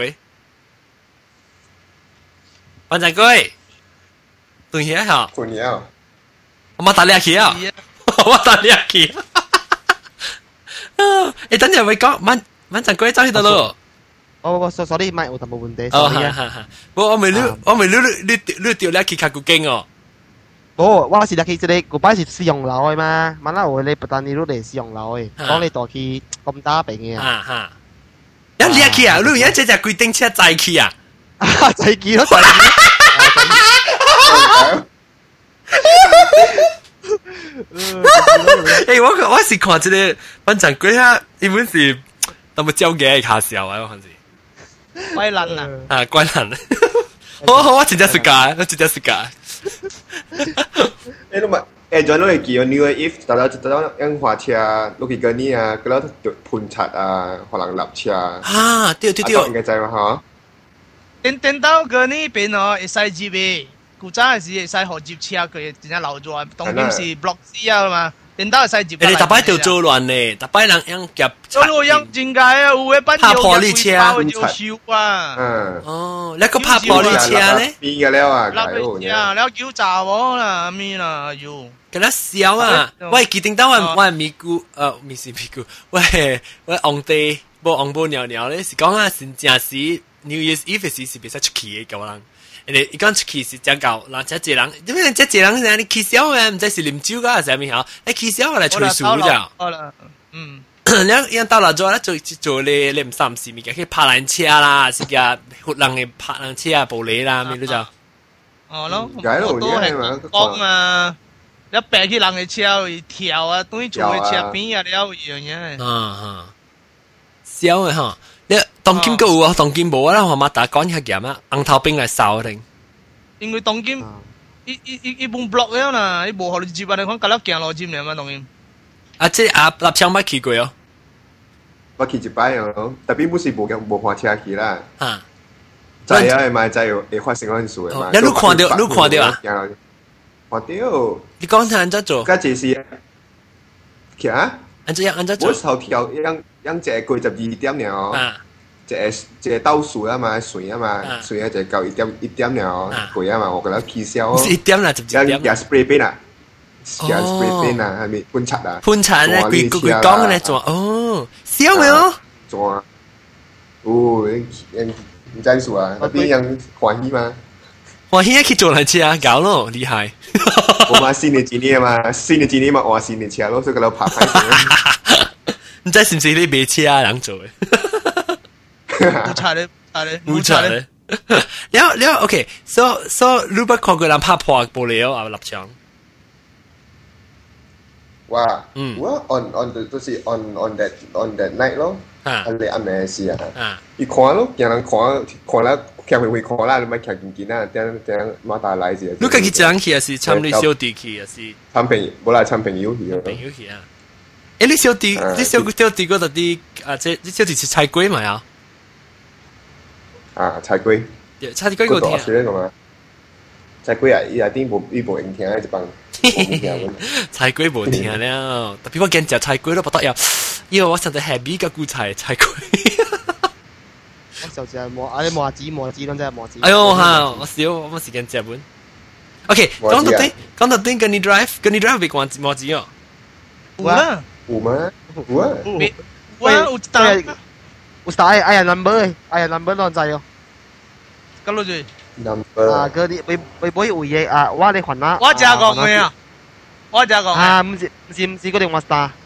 A: 龟。万丈龟，对嘢吓，
D: 困了，
A: 我冇打你去啊，我打你去。诶，等阵会讲万万丈龟走去到咯。
C: 我我 sorry 咪我就冇问题
A: 哦，
C: ，sorry 啊。
A: 系系系，我我未捋，我未捋捋捋捋掉你去卡古经哦。
C: 哦，我是入去即系嗰摆是试用楼嘅嘛，晚黑我你不但你都嚟试用楼嘅，
A: 啊
C: 讲你度去咁打病嘅啊，
A: 啊哈，一你去啊，你而家只只规定车载去啊？
C: 啊仔见咯仔
A: 诶，我我是看这个班长龟啊，伊本是那么招嘅卡笑啊，我看是
B: 威撚啊！
A: 啊，关人。好好，我真正是假，我真正是假。
D: 诶，你咪诶，仲有你记哦，New If 大家大家因花车，落去嗰啲啊，嗰啲就判察啊，可能立车啊，
A: 啊，对对
D: 应
A: 对，
D: 该知嘛
B: 电电到佢呢边哦，会使接嘅，古早系时会使学接车佢，真系留咗，当今是 block C 啊嘛，电到系使接。
A: 你哋大摆条做乱呢，大摆人样夹。
B: 做路样点解啊？有嘅班
A: 拍玻璃车
B: 要要烧啊！
D: 嗯，
A: 哦，你个拍玻璃车咧，
D: 变嘅了啊，
B: 拉
D: 解喎
B: 佢啊，你要叫炸我啦，咩啦要？
A: 跟他笑啊！喂，记定到我我咪姑，呃，唔是咪姑，喂喂，昂地，无昂波尿尿咧，是讲啊，真正是 New Year's Eve 時是別使出去嘅舊人。人哋伊講出去是真夠，嗱，即係人，因為即係人係你起笑嘅，唔知是啉酒噶，係咩好？你起笑嚟吹水咋？
B: 好啦，嗯，
A: 你一到啦做咧做做你你唔三唔四咪嘅，去拍爛車啦，是嘅，活人嘅拍爛車啊，玻璃啦，咩都就。
B: 哦咯，我都係講啊，一病起人嘅車會跳啊，等於做嘅車邊啊，你有樣嘢。
A: 啊哈，笑嘅嚇。你当今个有啊，当今冇啦，我妈打讲一样啊，红头兵嚟扫定。
B: 因为当今一一一一本 block 样啦，你无学你接啊，你讲隔粒行路接嚟嘛，当今。
A: 啊，即系啊，立枪乜去过哦？
D: 我去一摆咯，特别不是无无花车去啦，
A: 吓，
D: 知啊，咪知会发生嗰阵事嘅嘛。
A: 你都看到，你看到啊？
D: 看到。
A: 你讲睇安怎做？
D: 家这是，其实
A: 安怎样安怎做？
D: 我头条样样只过十二点了。
A: 啊，
D: 即系即系倒数啊嘛，水啊嘛，水啊就够一点一点了，攰啊嘛，我觉得气消。
A: 是一点啦，十二点。
D: 有 spray 边啊，有 spray 边啊，系咪观察啊？
A: 观察咧，佢佢佢讲咧做哦，笑嘅哦。
D: 做啊，哦，人唔知数啊，嗰边人欢喜嘛。
A: 我现在去做缆车啊，搞咯，厉害。
D: 我嘛新的几年嘛，新的几年嘛换新的车咯，所以佢哋拍拍
A: 唔知是唔是你买车啊人做嘅？
B: 唔差你，差 你，
A: 唔差你。然后，OK 所所如果外国人拍破玻璃啊，立强。
D: 哇，
A: 嗯，
D: 哇，on on，都是 on on that on that night 咯，
A: 啊，
D: 你啱咩事
A: 啊？
D: 啊，伊狂咯，原来狂，狂啦，开会会狂啦，你唔系见见啊？点点马达来
A: 住？look 下佢张，佢系系差唔少地契啊，系，
D: 差唔平，冇话差
A: 唔平，有啊，诶，你小
D: 地，
A: 你小小地嗰笪地，啊，即系小地是太贵嘛？啊？
D: 啊，菜龜，
A: 菜龜嗰
D: 嗰度
A: 聽
D: 學咁啊，菜龜啊，伊啊啲部伊部影聽一幫，
A: 菜龜冇聽了，特別我驚食菜龜都不得了，因為我實在 happy 嘅菇菜菜龜。
C: 我就係磨啊，你磨子磨子咯，真係磨子。
A: 哎呦哈，我少我冇時間食本。OK，
D: 磨子啊
A: 講到底講到底，跟你 drive 跟你 drive 別關冇字哦。
B: 有啦，
D: 有嗎？有啊，
B: 有有啊，有一
C: Ustaz, I have number. I have number
B: non zayo. Kalau
C: je.
D: Number.
C: Ah, kau ni, boy boy boy uye
B: ah, wah ni wa Wah jaga kau ya.
C: Wah jaga. Ah, mesti mesti mesti kau dengan Ustaz.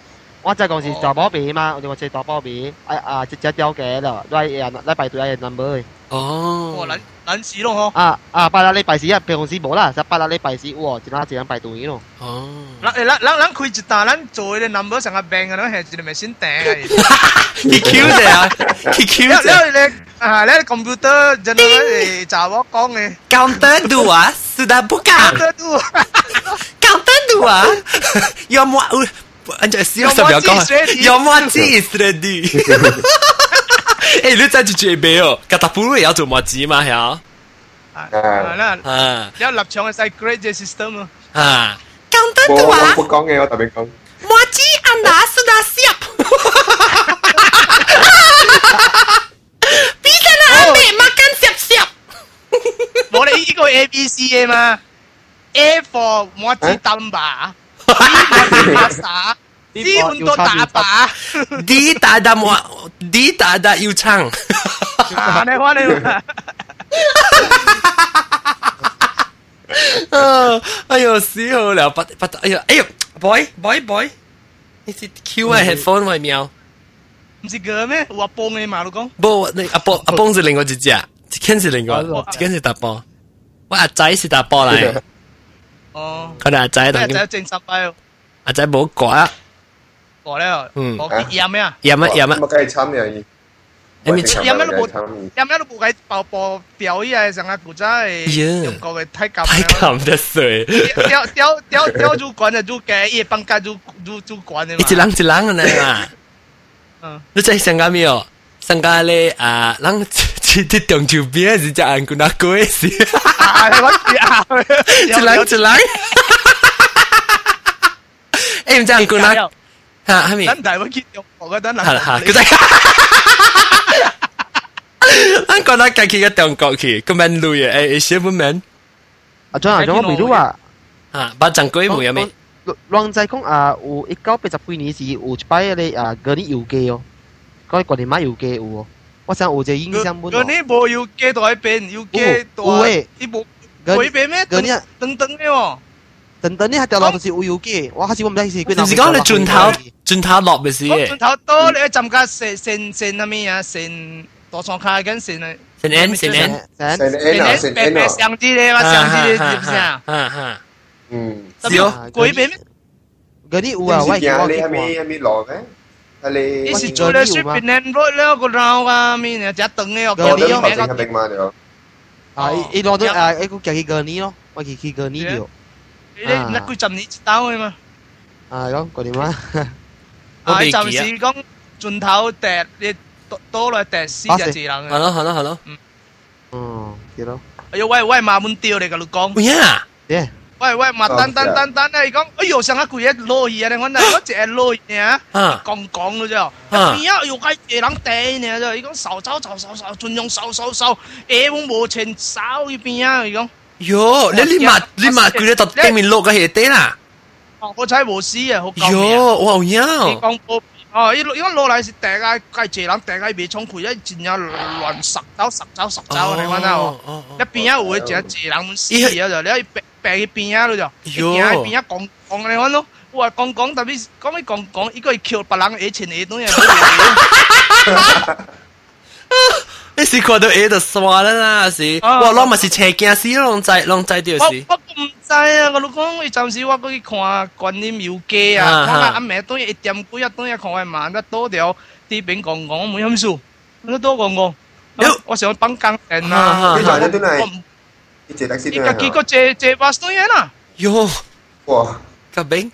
C: 我只公司做保庇嘛，我哋公司做保庇，啊啊，直接掉嘅咯，來人來排隊嘅 number。
A: 哦，
B: 哇，撚撚事咯嗬。
C: 啊啊，八達禮拜四啊，辦公室冇啦，就八達禮拜四，哇，一拉一人排隊咯。
A: 哦。
B: 嗱誒，嗱嗱嗱，佢一打撚做嘅 number 成日病嘅，嗱係一咪先訂嘅。
A: Q 啫啊，Q 啫。
B: 你你啊，你 computer 就係查我講嘅。
A: Counter dua sudah buka. Counter dua. Counter dua. Yang
B: mau
A: Anđe,
B: si
A: ja
B: sam ja
A: kao, ja moći istredi. Ej, 你真係最俾哦，吉達布魯有做墨子嘛係啊？
B: 係啦，
A: 啊，
B: 有立場係細 grade 嘅 system 啊。
A: 啊，咁
D: 得嘅
A: 話，
D: 我講嘅我特別講。
A: 墨子啊，拿是拿是啊。比緊啊，咩乜跟攝攝？
B: 我哋呢個 A B C 啊嘛，A for 墨子 number。吧，B for 打洒，C 换到打靶，
A: Di tak ada mo, di tak ada yêu chang.
B: 啊你话你话，
A: 啊，哎呦，死好了，不不，哎呦，哎呦，boy boy boy，你是 Q 啊 headphone 外面。
B: 唔是个咩？有阿邦嘅嘛，老公，
A: 不，那阿波阿邦是另外一只，一间是另外，
C: 哦
A: 一间是大波。我阿仔是大波嚟，
B: 哦，
A: 可能阿仔
B: 即系
A: 同
B: 就正十倍，
A: 阿仔冇改，
B: 我咧，
A: 嗯
B: 我验咩啊？
A: 饮乜饮乜，
D: 乜梗系参嘅，
A: 你咪
B: 饮乜都冇
D: 参，
B: 饮乜都冇计爆爆表演成个古仔系用过嘅太
A: 太
B: 监。
A: 咸得水，
B: 雕雕雕雕主管的主嘅，夜帮家主主主管的嘛。
A: 一人一人嘅啦。
B: 嗯，
A: 你真系上加咩哦？ 上加咧啊，人啲啲中秋边是只人佢那个事，
B: 啊，你讲住啊，
A: 一人一人。诶，唔知人佢那吓系咪？
B: 等大会结用我觉得
A: 系啦吓，佢真系。咱讲到家己嘅中国去，咁样累诶诶，小本名
C: 啊，张啊，张我未到啊。
A: 啊，把正规冇有咩？
C: 浪仔讲啊，有一九八十几年时有一摆咧啊，嗰啲邮寄哦， 嗰啲国年妈邮寄有哦，我想有只印象本
B: 嗰
C: 哦。
B: 啲冇要寄到喺边，要寄到
C: 有诶
B: 呢部会俾咩？
C: 嗰啲
B: 等等嘅喎，
C: 等等呢系掉落就是有邮寄，我开始我唔知是
A: 唔是讲你转头转头落嘅事嘅
B: 我转，头多你浸架成成成系咩啊？成多双卡紧成啊！
A: 成 N 成 N，
C: 成
D: 成 N 啊，成
B: 白
D: N
B: 白
D: 啊，
B: 相机咧，我相机咧知唔知啊？
A: 啊哈，
D: 嗯，
B: 特
A: 是哦
B: 别会俾咩？
C: 嗰啲有
D: 你
C: 啊，喂，
D: 是惊你系
C: 我
D: 咪系咪落嘅？系 你
B: 呢时做咧雪边靓攞咧个闹啊，面啊，只等嘅我
D: 我都发
B: 叫你名
D: 正系明嘛了，
C: 啊，伊攞到啊，一个叫佢个呢咯，我叫佢个呢条，
B: 你你佢浸你一刀嘅嘛？
C: 啊，讲国年妈，
B: 啊，
A: 我未记啊
B: 暂时讲尽头第你多多来第四只字人嘅。
A: 系咯系咯系咯，
C: 嗯，系咯，
B: 哎呦喂喂，马满掉你个老公。
A: 喂呀，
C: 耶，
B: 喂喂，马等等等等咧，讲哎呦上一个月攞嘢咧，我嗱我只系攞嘢啊，
A: 啊
B: 讲讲嘅啫。
A: 啊
B: 边啊又计嘢人掟呢啫，伊讲扫扫扫扫扫，尽量扫扫扫，诶我冇钱扫呢边啊，伊讲。
A: 哟，你你抹你抹佢咧到对面落嘅系底啦，
B: 哦我睇冇事啊，好讲嘢啊。
A: 哟，哇
B: 你
A: 呀，
B: 讲波 哦，伊伊讲落来是大家介济人，大家未冲开，一真正乱十走十走十走，你看到无？
A: 哦
B: 一边啊会真系人死啊就，你喺 病去边啊咯就，一边喺边啊讲讲你看咯，我话讲讲特别讲起讲讲，一个系撬别人嘅钱嘅东西。
A: 你是看到 A 就刷啦啦，是，
B: 啊
A: 哇，攞咪是斜镜死咯，拢知拢知掉
B: 我
A: 是，
B: 我唔知啊，我老讲，伊暂时我过去看观音庙街啊，
A: 啊
B: 看下
A: 啊
B: 阿妹东一点几啊，东一看系慢得多条，啲边讲讲冇饮数，都多讲讲。
A: 哟
B: 我想帮工人
A: 啊啊
B: 啊，
D: 你台咧都系
B: 你家己搁坐坐坐巴士诶，
A: 哟
D: 哇，
A: 较免。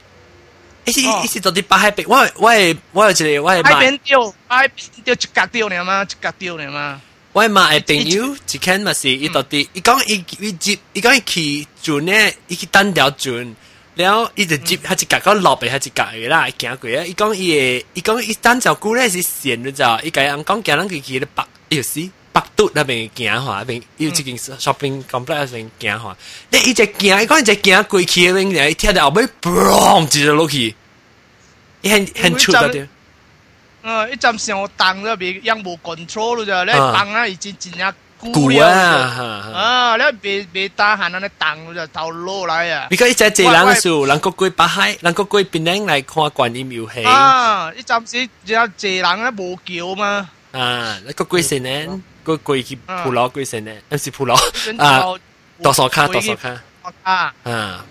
A: 伊
B: 伊
A: 伊是倒伫北迄边，我我诶我有一个我
B: 诶
A: 北
B: 边着，北边着一角着呢嘛，一角着呢嘛。
A: 我诶嘛诶朋友一间嘛是伊倒伫伊讲伊伊伊即伊讲伊去船诶伊去等了船，然后伊着即迄一角搁落去迄一角诶啦。伊惊鬼啊，伊讲伊诶伊讲伊等遮久咧是船咧，遮伊家己也毋讲惊咱去去迄块迄个死。百度那边行哈，那边有一间 shopping complex 那边行哈，你一直行，一直行过去，你来听到后尾 boom 直接落去，很很臭的。
B: 嗯，一阵上动那边样无 control 了，你动啊已经真正鼓
A: 啊，
B: 啊，你别别大喊那个着就头落来啊。
A: 你看以直这人的时候，人个过把海，人个过槟榔来看观音游戏。
B: 啊，一阵时只要这人啊无叫嘛，
A: 啊，那个鬼神呢？个过去普罗过成年，唔是普罗
B: 跟
A: 啊，
B: 住
A: 多数卡多数卡
B: 啊，
A: 啊，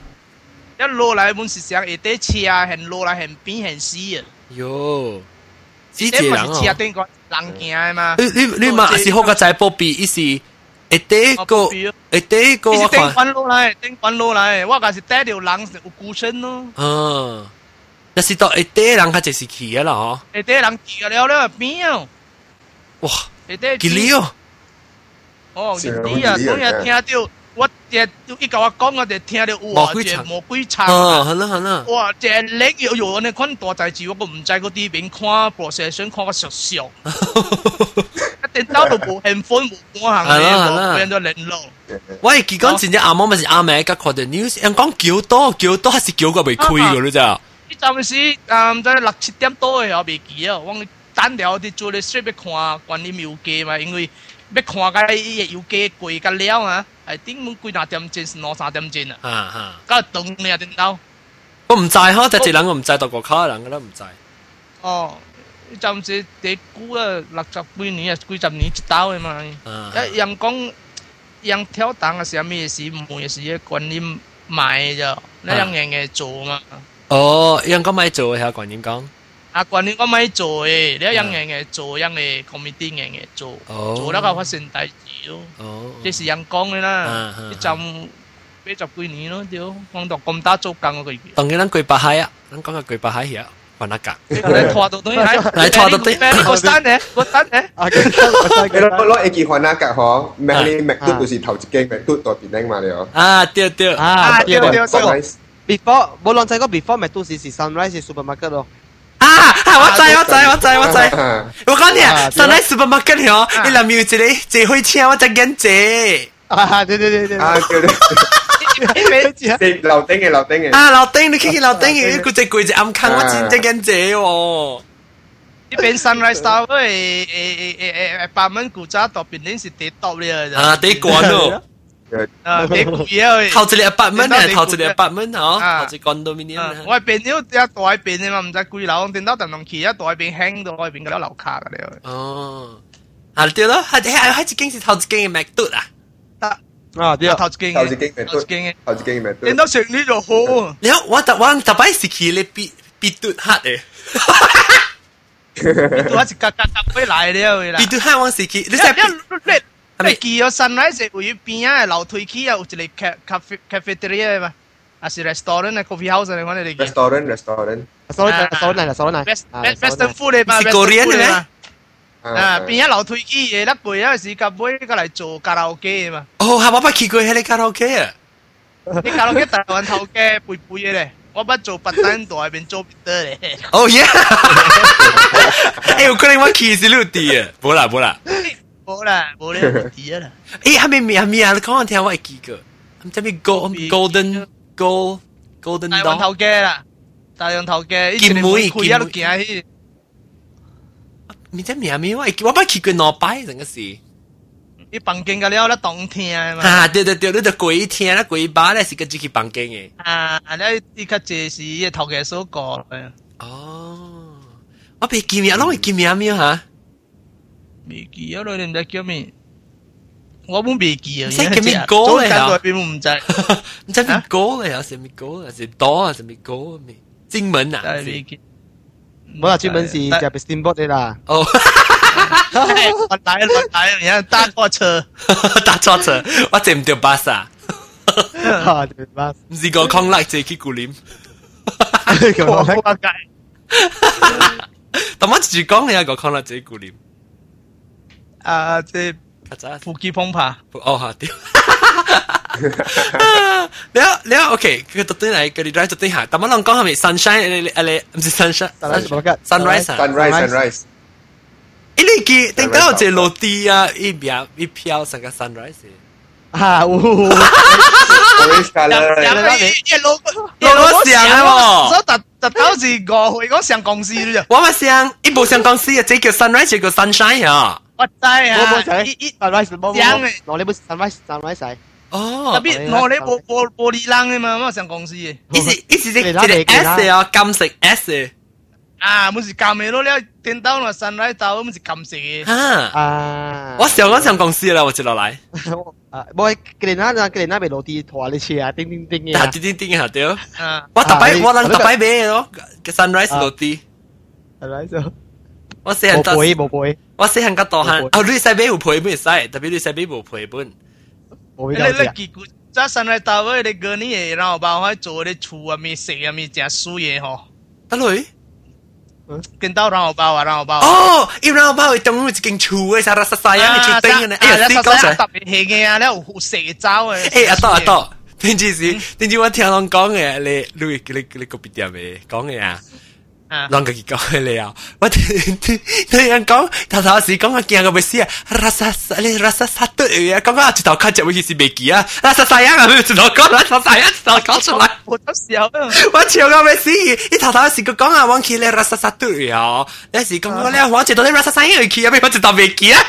B: 一落来本时上会得车，系落来系边系死啊。
A: 哟，是
B: 你
A: 济人
B: 咪是车
A: 哦。
B: 顶个人行嘅嘛。
A: 你你你嘛是好个仔波比，伊是一第个一第个我
B: 你是顶
A: 看，
B: 滚落来，顶滚落来，我嗰是带条人有孤身咯。
A: 嗯，那是到一第人佢就是去嘅啦嗬，
B: 会得人叫了了边啊？
A: 哇，
B: 會得
A: 吉利哦，
B: 哦，你啊，
D: 有
B: 當日聽到我只伊甲我講，我就聽到哇，
A: 魔鬼場
B: 這魔鬼唱
A: 哦，
B: 啊！
A: 好啦好啦，
B: 哇，這叻要用你看大代志，我個唔知嗰啲邊看 procession 看個熟熟，一定兜到無興奮無半行
A: 係啦係
B: 嘅，
A: 啦
B: 冇變咗零路。
A: 喂，佢講真正阿媽咪是阿妹，甲看到 news，人講叫多叫多，還是叫個未開嘅咯咋？
B: 呢陣時啊，唔知六七點多嘅時候未記啊，我单条的做咧说要看关于油街嘛，因为要看甲伊个油鸡贵甲了啊，哎，顶门贵若点钱是两三点钱啊，
A: 啊
B: 啊，甲当了电脑，
A: 我毋知哈，一两我毋知，独个靠两个都毋知。
B: 哦，就暂时伫估啊六十几年啊，几十年一道的嘛，
A: 啊，
B: 人讲人挑担啊，啥物事唔会是个关于买着，那样人硬做嘛。
A: 哦，人讲卖做遐观念讲。
B: 啊，观念我咪做嘅，你一样样嘢做，样嘅 committee 样嘢做，
A: 哦
B: 做得个发生大事咯。
A: 哦，
B: 即是人讲嘅啦
A: 啊啊，
B: 一阵几十几年咯，屌，讲到咁打足更嗰个月。
A: 当然咱跪白海啊，咱讲个跪白海嘢，还得㗎。
B: 你拖到对，
A: 嚟拖到对
B: 你个单嘅，个单嘅。
C: 啊，跟住我再
D: 你攞攞一记换下格嗬，咩你麦嘟就是头一间麦嘟代变嘛了。
A: 啊，对对，
C: 啊，
B: 啊对对对
C: before 冇两仔个 before 咪都是是 sunrise 是 supermarket 咯。
A: 啊，我知我知我知我知。
D: 啊
A: 我讲你啊，
C: 啊
A: 上嚟 supermarket 嗬，你里面有一个坐火车，我真紧坐。
C: 啊，对对对对。
D: 啊，叫你四楼顶嘅楼顶嘅。
A: 啊，楼顶你倾见楼顶嘅，佢只攰只暗坑，我真真紧坐喎。
B: 呢边 Sunrise Tower 诶诶诶诶诶八蚊股价度边啲是跌多咧
A: 啊，第关咯，
B: 啊跌股嘢
A: 头一个八蚊啊，头一个八蚊嗬，
B: 啊
A: 头一个 condominium
B: 我系变咗一代变嘅嘛，唔使贵楼，电到电动期一代变轻到外边嗰啲楼卡嘅咧。
A: 哦，啊对咯，系系系一间是头一间嘅麦嘟啊。
C: 啊，对。
B: 头几
D: 头一间嘅
B: 头几嘅，
D: 头一间嘅麦嘟
B: 电。到食呢就好。
A: 然后我特我特摆是去咧必必嘟黑嘅，
B: 到一只格格格飞嚟咧会啦
A: 必。嘟黑我是去，你
B: 你
A: 识
B: 你你你记咗 Sunrise 食会边啊？楼梯区啊，有一个 ca cafe cafeteria 嘛，啊是 restaurant 啊 coffee house 嚟讲你哋记。
D: restaurant restaurant。
C: sorry sorry sorry
B: West Western food 嚟嘛
A: 是 Korean 嘅咩
B: 啊，边一楼推机嘢得攰啊，时间杯过嚟做卡拉 OK 嘛。
A: 哦，系我捌去过迄个卡拉 OK 啊。
B: 你卡拉 OK 台湾头嘅背背嘅咧，我捌做八单度入边做别得咧。
A: 哦耶！诶，有可能我去是六啲啊，冇啦冇啦。
B: 无啦，冇啦。
A: 诶、还没还啊，你刚刚听我几个？这边 gold golden gold golden
B: 大羊头啦，大羊头鸡，
A: 金
B: 梅金梅去。
A: 你这面面，我我不去过老摆，真个是。
B: 你房间个了了冬天嘛？
A: 啊，对对对，你的鬼天了鬼巴嘞，是跟只去房间诶。
B: 啊，你你看这是头家所讲。
A: 哦，我被见面，拢会见面面哈。
B: 未記啊，你唔知叫咩？我本未記啊。
A: 即係 叫咩歌咧？
B: 啊？邊唔知？
A: 唔知咩歌咧？有係咩歌啊？是多啊？是咩歌啊？咩？金門啊？
B: 未記。
C: 冇啦，專門是就係 steamboat 的啦。
A: 哦。
B: 我來我來，你看搭錯車，
A: 搭錯車，我坐唔到巴士啊！唔是個康樂坐去古林，
B: 我我解。
A: 但我住講你有個康樂坐古林，
B: 啊，即腹肌澎湃，
A: 哦吓屌！你好你好，OK，佢特登嚟，佢哋特登下，但我谂讲系咪 sunshine？你你你唔是 sunshine，sunrise，sunrise，sunrise。一你记，顶到只落地啊，一秒一飘成个 sunrise。
C: 啊，呜，
D: orange color，
B: 老
A: 老上啊喎，
B: 所特特到是误会讲上公司啫。
A: 我咪上，一部上公司啊，这叫 sunrise，这叫 sunshine 啊。
B: 我知啊，
C: 冇冇一一 sunrise 冇冇，我你冇 sunrise sunrise 使。
A: 哦，
B: 特别我你玻玻玻璃冷嘅嘛，我上公司嘅。
A: 一时一时即系 S 啊，金色 S。
B: 啊，唔是揿嘅咯，你电到啦，神来到，唔是揿食嘅。
A: 啊
C: 啊！
A: 我上嗰上公司啦，我接落嚟。
C: 啊，冇，佢哋那佢哋那边落地拖你车啊，叮叮叮嘅。
A: 啊，叮叮叮下对。啊，我特摆我谂特摆咩咯？sunrise 落地。
C: sunrise。
A: 我细汉
C: 冇赔冇赔。
A: 我细汉个大汉，哦，你细边有赔本使，特别你细边冇赔本。
C: 冇
B: 你你结果，即神来到位，你过年嘅，然后把我做啲厝啊，咪食啊，咪食水嘢嗬。
A: 得嘞。
B: 见到然后包啊，然后包。
A: 哦，一然后包会当一间厝嘅，沙拉沙沙样嘅厝顶嘅呢。
B: 哎呀，你讲出特别系嘅啊，你有蛇爪嘅。
A: 诶，阿多阿多，点知是点知我听人讲嘅，你你你你个别店嘅讲嘅啊。 啷个讲嘅你啊？我听听听人讲，头头时讲我见个咩事啊？拉萨你拉萨萨对嘅，讲讲一头看只会是未记啊？拉萨萨样啊，一头讲拉萨萨样，一头讲出来。
B: 我都笑。
A: 我笑个咩事？一头头时个讲啊，我见你拉萨萨对啊，你时讲我咧，我知道你拉萨萨样去啊，咩我一头未记啊？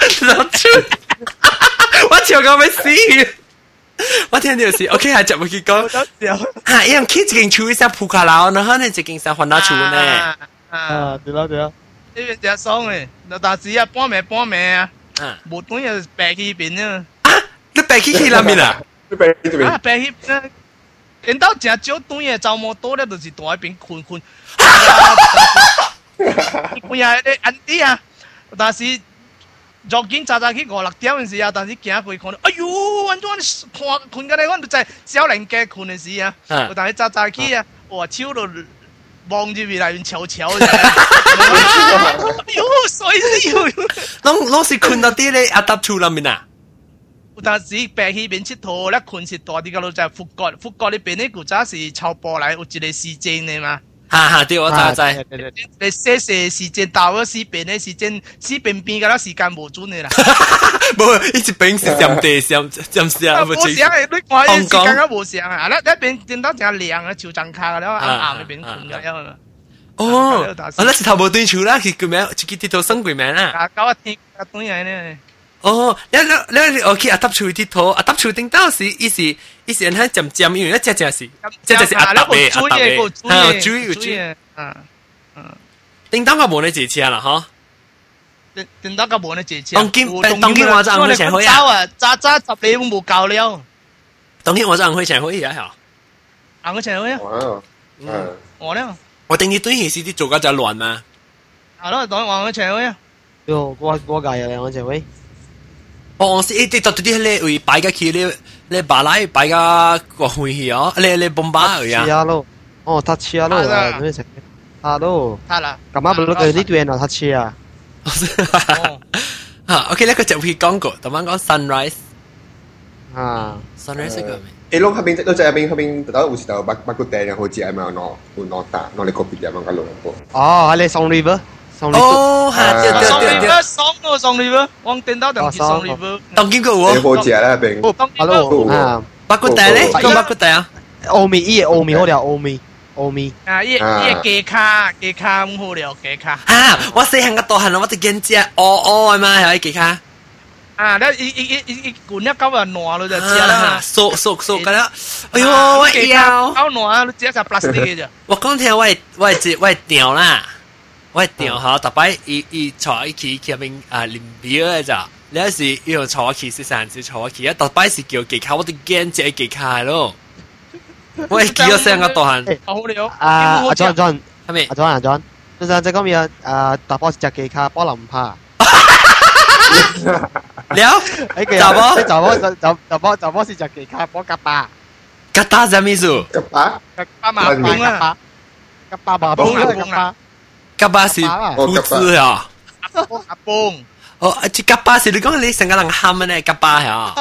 A: 我笑个咩事？ 我听到是 OK 系就会去讲，吓，因为佢一间厝一只铺卡楼，然后呢一间是换到厝呢。
C: 啊，对啦对啦，
B: 呢边只爽嘅，但是啊半暝半暝啊，无端又白起边啊。
A: 啊，你白起去那边啊？
D: 你白起边？
B: 啊，白起啊！见到正少端嘅周末多咧，就是大一边困困。半夜你暗啲啊，但是。 昨天早早去五六點嘅時候，但是行過看到，哎呦，安怎看困緊嚟，我就在小林家困嘅時啊，但是早早去啊，哇，手都望住未來邊悄悄嘅，哎呦，衰死呦！
A: 攏攏是困到啲咧，阿搭厝裏面啊。
B: 但是白起邊佚佗咧，困是大啲嘅路就係福國，福國呢邊呢古早是超波嚟，有一個時間嘅嘛。
A: 哈哈，对我知知。
B: 你寫寫時間到咗時邊咧，時間時邊邊噶啦，時間無準嘅啦。
A: 冇，一直邊是上地上上時啊，
B: 冇上嘅，你話時間都冇上啊！啦，一邊見到正亮嘅潮漲卡啦，啱啱嗰邊困嘅因為。
A: 哦，啊，那是頭無對厝啦，佢叫咩？就叫啲生鬼名啦。
B: 啊，搞一天啊，當然咧。
A: 哦，你你你我去阿搭厝啲土，阿搭厝顶到时，伊是伊是人喺渐渐，因为一只只是，只只是阿搭嘅，阿搭嘅，系主要主，嗯嗯，顶到个冇你借钱啦，嗬？
B: 顶顶到个冇你借钱。
A: 当今当今我就红会前会
B: 啊，渣渣十你冇够了。
A: 当今我就红会前会啊，系。
B: 红会前会啊？
D: 嗯，
B: 我咧，
A: 我顶你对件事啲做家就乱嘛。
B: 系咯，当红会前会啊。
C: 哟，我我介有红会前会。
A: 哦，是一啲到啲咧会摆个去咧咧巴拉摆个个会去哦，咧咧bomba 而呀。
C: 系咯，哦，塔车咯，咩食？系咯。
B: 系啦。
C: 咁啱唔到呢段啊，塔车啊。
A: 啊，OK，呢个就会讲过，同埋讲 sunrise。
C: 啊，
A: sunrise 个咩？
D: 诶，拢嗰边，拢在嗰边嗰边，到有时候北北个地然后只系咪攞有攞打攞嚟 copy 点样个路过。
C: 哦，系你 送 river。
A: 哦，系对对对对，
B: 送咯送 river，我见到就系送 river。
A: 当见过喎。
D: 你好食啦边？
C: hello 啊，
A: 北个地咧，讲北个地啊。
C: 欧米伊欧米好条欧米。 欧米，
B: 啊，伊
D: 啊
B: 伊鸡卡鸡卡唔好了，鸡卡
A: 啊！我细汉个大汉，我就见只哦哦嘛，系咪记卡？
B: 啊，咧伊伊伊伊伊管一鸠啊烂咯就知啦。
A: 熟熟熟㗎啦！哎呦，我腰！
B: 鸠烂，你只就 plastic 嘅啫。
A: 我讲听我系我系只我系掉啦， 我系掉吓，特别伊伊坐一起入面啊连表嘅咋。你有时要坐一起是上次坐一起，啊特别是叫技卡，我哋惊只技卡咯。我系叫声个大汉，
B: 好了，
C: 啊阿 John John
A: 系咪
C: 阿？John 阿 John，就是即讲嘢啊，打波是只机卡，波林怕，
A: 了，
C: 诶佢
A: 查某
C: 就波就就就波就波是只机卡，波夹巴，
A: 吉打什么意思？
D: cấp á
B: 阿麻风
C: 夹
B: 啊，
C: 巴，夹巴麻风啊，夹巴，
A: 吉巴是胡子啊！
B: 阿风阿风，
A: 哦，啊，即吉巴是你讲你成个人喊嘅呢？吉巴啊！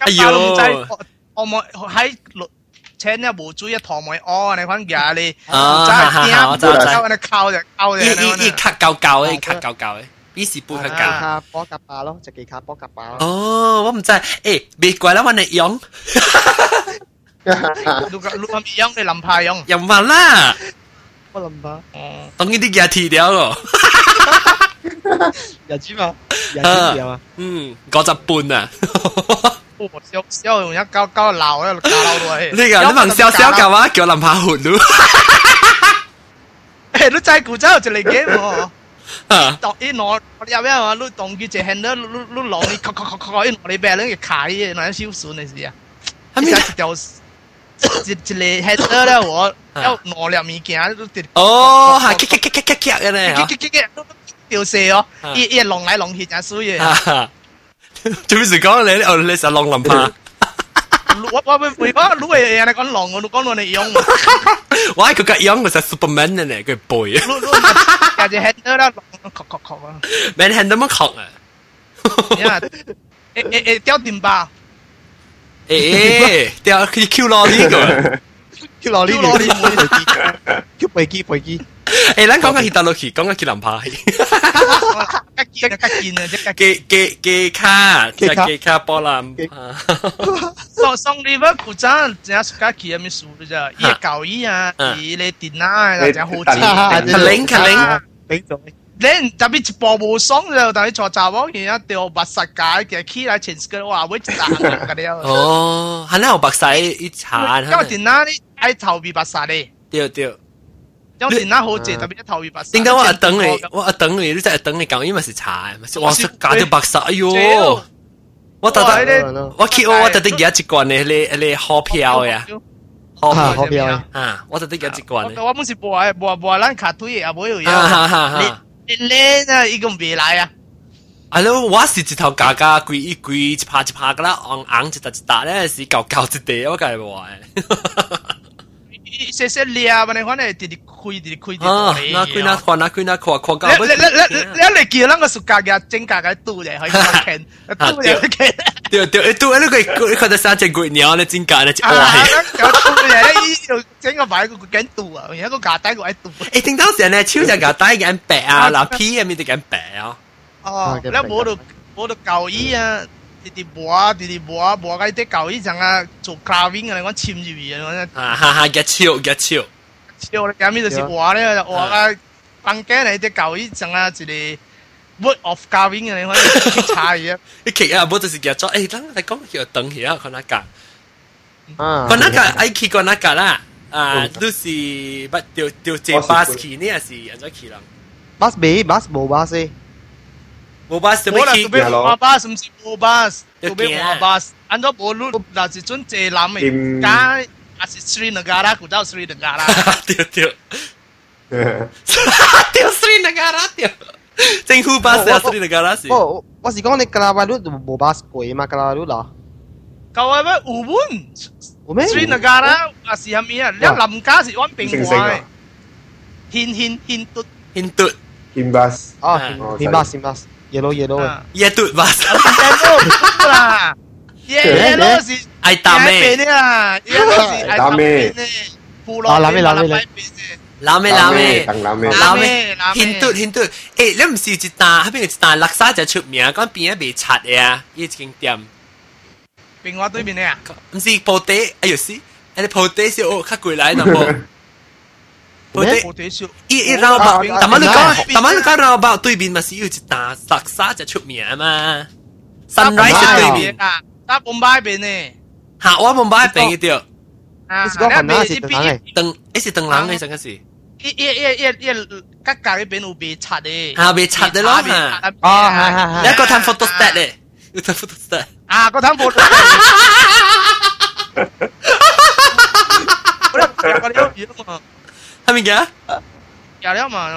A: 哎呦
B: 唔知我冇喺请一无注一堂妹哦，你看架你，
A: 啊
B: 就系
A: 哈哈我知我知
B: 点，你靠就靠
A: 一
B: 嘅，
A: 一一卡旧旧嘅，一卡旧旧嘅，比是半卡
C: 机
A: 旧。
C: 卡波夹巴咯，只机卡波夹巴咯，
A: 哦，我唔知，诶，别怪啦，我哋用
B: 你个你咁样你林派用，
A: 又唔系啦，
C: 波林怕，
B: 哦，
A: 当呢啲嘢剃掉咯。
C: 日子嘛，日子有啊，
A: 嗯，嗰只半啊，
B: 笑笑用一鸠鸠闹喺度搞闹到
A: 呢个你问笑笑嘅话，叫林柏焕咯。
B: 诶，你真系古仔就嚟嘅喎。
A: 啊
B: 当一攞我有咩话，你当佢只 hand 咧，你你攞你咔咔咔咔，一攞你病咧，卡嘅，攞小损你事啊！
A: 系咪
B: 一条 一一个 hand 咧，我要攞两物件都跌。
A: 哦，系咔咔咔咔咔咔嘅咧
B: 激激激激都掉射哦
A: 啊，
B: 一一弄来弄去真衰嘅。
A: 吓。做咩事讲你？哦，你成浪林柏。
B: 我我会会我攞嘅嘢你讲弄，我讲到你用，
A: 我系佢个样，佢系 Superman 嘅咧，佢背。
B: 攞攞架只 hand 咧，咔咔咔啊！
A: Man hand 咁样学啊！
B: 因为诶诶诶掉电吧，
A: 诶，掉佢 Q 落呢个。
C: 叫落呢
B: 叫落呢
C: 边飞机，叫飞机飞机，
A: 诶，咱讲紧 Hitachi，讲紧吉林柏。
B: 吉见啊吉见啊，即系
A: 机机机卡，即系机卡波兰。
B: 上上你嗰古仔，只系家企有咩数嘅啫？依旧依啊，依你电脑啊，就好
A: 卡
B: 贱。
A: 零卡零，
C: 顶咗，
B: 你特别一部无爽就等于坐查某而家掉八十架嘅起来前个话会一打嗰啲啊。
A: 哦，系咧，有白晒一残。
B: 因为电脑你喺头边八十咧，
A: 对对。
B: 因为电脑好贱，特别一头边八十。
A: 点解我一等你，我一等你，你真系等你讲，因为是残，咪是哇，食假条白晒，哎呦！我特登，我见我特登而家一罐咧，你你好票呀，好
C: 啊
A: 票
C: 好票啊！
A: 啊！我特登而家一罐咧，
B: 我我本是播啊播播咱卡推啊，冇有
A: 哈
B: 你叻啊！一共别来啊！
A: 啊喽，我是一头嘎嘎龟，一龟一一啦，昂昂一咧，是一地，我
B: 讲诶。sẽ sẽ lia bên này khoan này
A: thì
B: đi
A: khui đi khui đi à na khui na khoa
B: na khui na khoa khoa cái lẽ lẽ lẽ lẽ lẽ kia lăng cái sự cả cái chính cả cái tu này hay
A: là khen tu này khen tiêu tiêu cái cái cái cái sáng chính quỷ nhau này
B: chính
A: cả
B: này chỉ oai cái tu này cái chính cái bài cái cái tu à cái cái cả tay cái tu
A: ấy tính đó giờ này chiếu giờ cả tay cái bẻ à là P em cái bẻ à
B: ờ lẽ bố được bố được cầu ý à 直直磨啊，直直磨啊，磨嗰啲舊衣陣啊，做 carving 啊，你講簽住嘢，我
A: 啊哈哈，一超一超，
B: 超你咁呢就是話咧，就話啊，崩驚你啲舊衣陣啊，一個 word of carving 啊，你可以查嘢。
A: 你其實冇就是叫做誒，等你講叫等下看那架，
C: 啊，
A: 看那架愛去看那架啦，啊，都是不掉掉這巴士呢，係是人咗去啦
C: ，bus 未 bus 冇 bus 先，
A: Bobas tu berapa?
B: Tubeh Bobas,
A: mesti
B: Bobas. Tubeh Bobas. Anda boleh dah si tuan cerlam ini.
A: Kau
B: asis Sri Negara, kau dah Sri Negara. Tiup tiup. Tiup Sri Negara tiup. Cing Hu Bas oh, oh, eh, Sri Negara sih. Oh, oh pasti
A: kau ni kelab baru tu Bobas koi mak kelab baru lah. Kau apa? Ubun. Sri Negara asih
C: kami ya. Lihat lamka sih, orang pinggul. Hin hin hin tut. Hin tut. Himbas. Ah, ah. himbas himbas.
B: เยลโล่
C: เย
B: ลโล่เยตุดบัสเยลโล่ล่ะเย
A: ลโล่
C: สิ
D: ไอ
C: ตาเม่
B: เนี่
A: ยเย
B: ลโล่สิ
A: ไอตา
B: เม่ปู
D: ร้อ
B: นลาเม่
A: ลาเม่
D: ลา
A: เม่ลาเม่ลาเม่ลาเม่หินตุดหินตุดเอ๊ะแล้วมันสิจิ
B: ตาให้เป็
A: นจิตาลักษาจะชุดเมียก็เป็นไม่
B: ชัด
A: เอะยี่จิงเดียมเ
B: ป็นว่าด้วยเป็นเนี่ย
A: มันสิโปเต้อายุสิอ้โปเต้สิโอ้ข้ากุยไล่นะโป 一一绕
C: 啊
A: 包，
C: 啊
A: 淡仔你
C: 啊
A: 讲，淡仔你讲绕包对面咪是有一打特沙就出名嘛。Sunrise
C: 啊
A: 对面，
B: 啊，打bom巴边呢？
A: 吓我冇买平嘅掉，
B: 啊，
C: 你是讲云南是
B: 一
C: 等人嘅，
A: 等一时等人嘅成个是，
B: 一一一一一格格嗰边有被拆嘅，
A: 吓被拆的咯吓。
C: 哦系系系
A: 你一个睇 photo stat 咧，要睇 photo stat。
B: 啊，个摊货。我哋我哋有嘛，
A: 系咪嘅？
B: 有了嘛，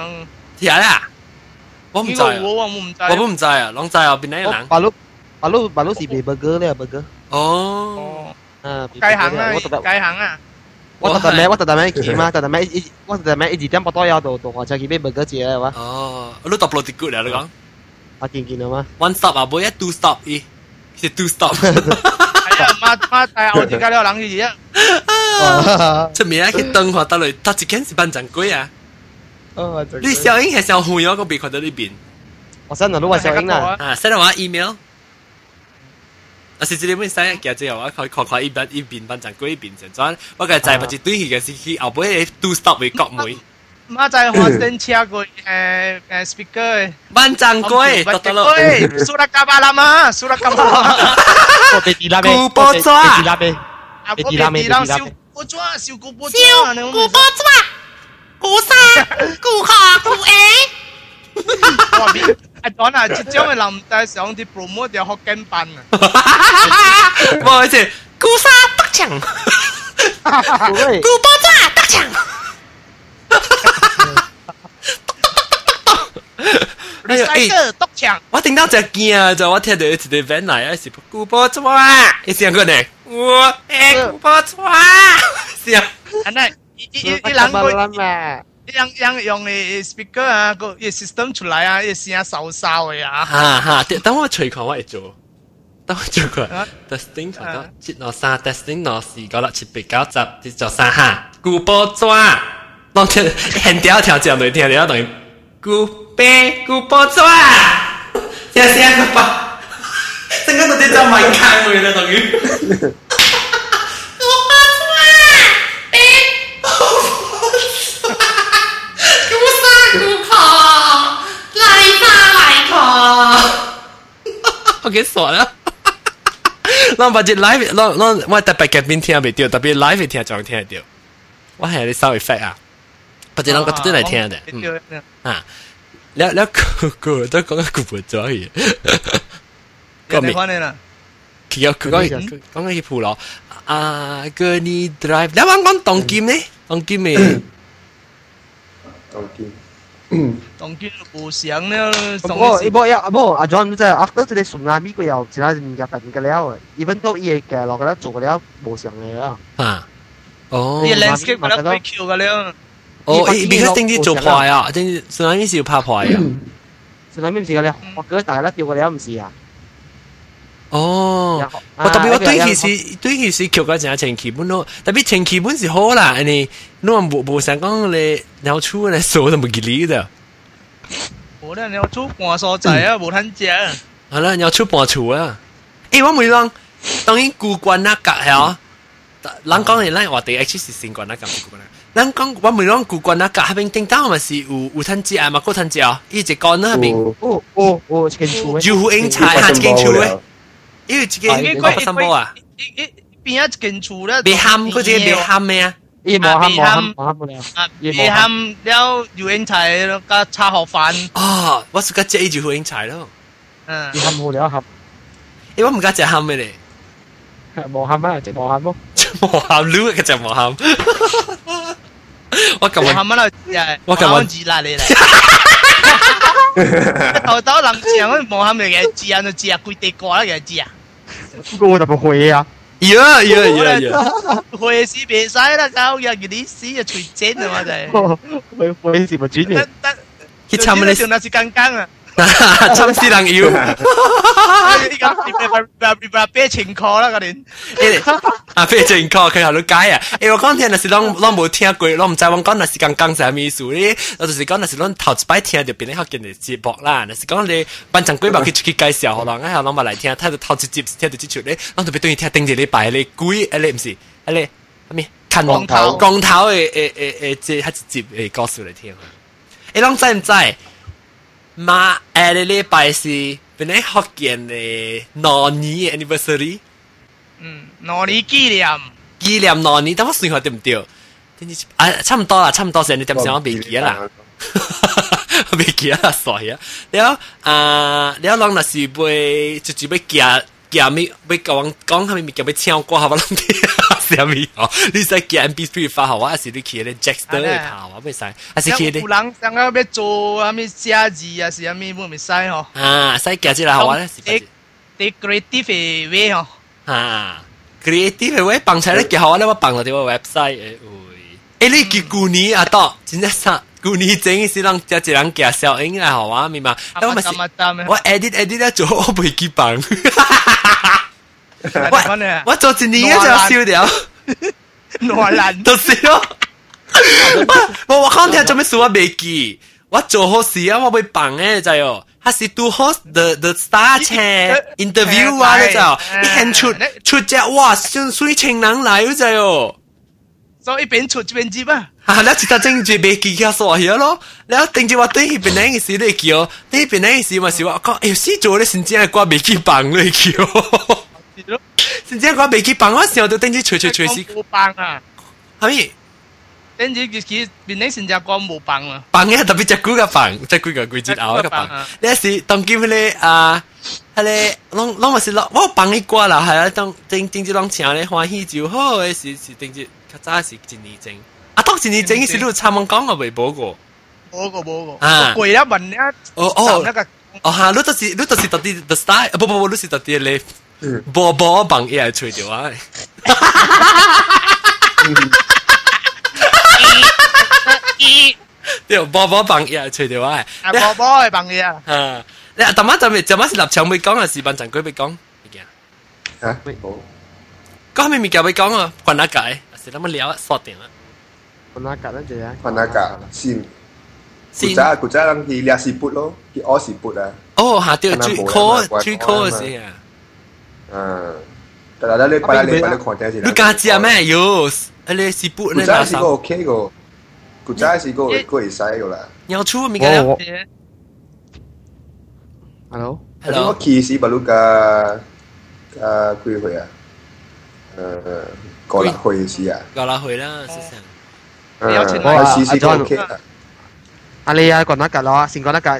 A: 睇啦，我唔知啊，
B: 我我唔知，
A: 我都唔知啊，拢知啊，边啲人？
C: 马路马路马路是卖 burger 咧 burger，
A: 哦，
B: 哦，
C: 啊，
B: 鸡行啊，
C: 我特登
B: 鸡行啊，
C: 我特登咩？我特登咩见嘛？特登咩？一我特登咩？一二点半多有到到火车去买 burger 食嘅话，
A: 哦，你 double 啲 good 啊，你讲
C: 啊见见到嘛？
A: one stop 啊，冇一 two stop 咦，是 two stop，
B: 系啊， 媽媽係我哋家呢個冷嘢啊，
A: 出面啊，去燈華得嚟，搭一間是班長鬼啊，
C: 哦，
A: 你小英係小紅有個別看到呢邊
C: 我真係都話小英啦，
A: 啊，send 我 email。啊！是這裡本使記者我看看看一邊一邊班長鬼一邊成轉，我個仔不是對佢嘅是去後尾 two stop 為國妹，
B: 妈就系发电车个诶诶 speaker，
A: 班长鬼得得咯。
B: 喂，苏拉加巴啦嘛，苏拉加巴啦，
C: 我被地拉咩？
A: 古波抓
C: 被地拉咩？
B: 啊，
C: 你
B: 我
C: 知啦咩
B: 别地
C: 你知啦咩
B: 小古抓，小古波抓，你
F: 古波抓，古沙，古壳，古 A，
B: 我边阿 Don 啊，即将嘅林带上啲 promote 有学经班啊，
A: 唔好意思，
F: 古沙得场，
C: 喂，
F: 古波抓得场，
A: 哎呀，诶，
B: recycle 督场，
A: 我听到只惊啊！就我听到一只 van 嚟，一时古波抓，一时个呢，我诶古波抓，是啊，
B: 系咪？一一一
C: 一
B: 两个。
C: 啦嘛，
B: 用用用嘅 speaker 啊，个嘅 system 出嚟啊，嘅声收收嘅啊，
A: 吓吓，等我随看我嚟做，等我做佢
B: 啊，
A: testing 睇到七攞三，testing 攞四个啦，七八九十，啲做三下，古波抓， 我出很屌条这样的听，然后等于古白古波转，这是安怎办？整个都在找门槛位了，等
F: 于。
A: 我给锁了，那把这 live，那那我特别改变听不掉，特别 live 听就会听得掉，我还有啲 sound effect 啊。不得人家不得来听的，嗯啊，了了哥哥都讲个古不抓去，
B: 讲咩？
A: 佢有佢講講講佢鋪咯，啊個你 drive，你玩講當劍呢？當劍咩？
D: 當劍，
B: 當劍無想了。
C: 不過，不過，不過，阿 John 即係 after 即係從南美國又其他人入嚟嘅了，even 都嘢嘅落嘅咧做嘅了無想嘅啦。
A: 啊，哦，
B: 啲 landscape 咪得 break 嘅了。
A: 哦，because 定啲做坏啊，定上边是要拍坏啊。
C: tsunami 唔是嘅咧，学嘅大家咧掉嘅了唔是啊，
A: 哦。我特别我对其是对其是桥嗰阵前期本咯，特别前期本是好啦，你你话冇冇想讲你鸟出嚟数都冇吉利的，
B: 我咧你有做半所仔啊，无吞食，
A: 系啦，鸟出半处啊！诶，我每当当然古关那格系啊，人讲你咧话第 H 是先关那格古关那， 人讲我每当古关那格下边顶到咪是有有吞食啊嘛，嗰吞食啊，一直讲那边
C: 哦哦哦，一间厝嘅，
A: 有胡英菜下一间厝咧，因为一间
C: 应
A: 八三波啊，
B: 一一边一间厝咧，
A: 未喊嗰只未喊咩啊？
C: 伊冇喊冇喊冇喊冇了，
B: 啊，未喊了油烟菜加炒河饭，
A: 哦，我是个只住胡英菜咯。
B: 嗯
C: 伊，喊冇了喊，
A: 诶，我唔敢食喊嘅咧。
C: 冇喊啊，即冇喊咯，
A: 冇喊撸嘅就冇喊。 我今日
B: 我喊乜啦？誒，
A: 我今日
B: 字啦你嚟。頭頭諗住我冇喊嘅嘢字啊，就字啊，攰地過啦嘅字啊。
C: 不過我就冇會啊，
A: 呀呀呀呀！
B: 會是別使啦，搞日嗰啲屎啊，隨正啊嘛就係。
C: 會會是冇轉嘅
B: 得。得，
A: 去參你
B: 上那是更更啊！
A: 参死人妖。
B: 你咁你咪咪咪咪俾情况啦，嗰年。
A: 诶啊，非正确，佢喺度解啊！诶，我讲听那是啷啷冇听过，啷唔知我讲那是刚刚系咩意思咧？我就是讲那是啷头一摆听就变咗学见嘅节目啦。那是讲你班长鬼嘛，佢出去介绍可能，哎呀，啷嘛来听，睇到头一集听到之处咧，啷特别中意听顶住礼拜你鬼，诶你唔是，诶你 咩？近
B: 光头
A: 光头嘅诶诶诶，即系一集诶故事嚟听啊！你谂知唔知？ 妈，哎，你你拜是本来好健的，哪年 anniversary？
B: 嗯，哪年纪念？
A: 纪念哪年？但我算错对不对，啊，差不多啦，差不多，现在点算我别记啦，哈哈哈哈，别记啦，傻样。了啊，了，咱那是杯，就准备夹。夹咪，要讲讲下咪咪夹要唱歌，好唔好？啥咪哦？你使夹 MP3 发好啊？还是你去咧 Jackster 去跑啊？未使，还是去咧
B: 有？人想要要做啊咩写字啊，是啊咩冇咪使吼
A: 啊，使夹起来好啊？是不是？
B: ，decorative 嘅way 吼，
A: 啊，creative 嘅话放出来几好啊！你我放落啲个 website 诶，会。诶，你叫旧年啊？到真系啥？ 旧年整是让只一人夹小影来好啊？明嘛？我咪是
B: 咁啊得
A: 我 edit edit 咧做我袂记放。
B: 我讲咧，
A: 我做一年就烧掉，
B: 挪兰
A: 就是咯。我我讲听做咩事我未记，我做好事啊，我会放诶就系哦。他是 do host the the star chat interview 啊，你就一现出出只哇，像水情人嚟嗰就哦。
B: 所以一边出一边接啊，
A: 啊，你一只正住未记嘅傻嘢咯，你一定住话对呢边呢件事你叫，呢边呢件事咪是话讲，哎，死做咧，甚至系挂未记放你叫，甚至系挂未记放嗰时候就定住随随随时，
B: 冇棒啊，
A: 系咪？
B: 跟住佢佢边啲新加坡冇棒啊，
A: 放嘅特别只股嘅放，只股嘅贵节后嘅放。你是当今咧啊，系咧，拢拢咪是落，我放一挂啦，系啊，当定定住拢请咧欢喜就好嘅是是定住，较早是一年整。 啊，当一年整嘅时，你有参问讲我未报过。
B: 冇个冇个，
A: 啊
B: 贵一问一
A: 哦哦
B: 一个
A: 哦哈，你都是你都是特啲 the style，不不不，你是特啲咧，波波放嘢系吹掉啊！对，波波放嘢系吹掉啊！
B: 啊波波系棒嘢啊，
A: 啊，你阿妈就咪就乜是立场未讲啊？视频阵佢未讲，物件，
D: 吓冇。
A: 讲咩物件未讲啊？关哪解？是咁样聊锁定啊！
C: 我那格嗰只啊，
D: Panaga sim.
A: 先
D: Kucha kucha lang ki lia siput lo, ki o siput ah.
A: 哦，下掉最
D: 可能冇
A: call
D: 人话
A: 最
D: 讲
A: call
D: 啊嘛
A: 先啊！
D: Ah. Kadang-kadang le pala le pala konten sila.
A: 你家知啊咩？有，你是不你
D: Kucha
A: 拿
D: si
A: 手
D: go okay go. Kucha si go go isai go lah.
A: 要出物件
C: 我我
B: 嘢
C: hello，
D: Hello.
A: Hello，
D: Ano ki si baru ka ka kui hui ah. Uh, ko la hui si ah.
A: 搞拉回啦，是这样。
D: Ah,
B: Yo,
D: ah, si si go
C: John.
D: okay. ah.
C: 啊你啊讲那格咯，先讲那格，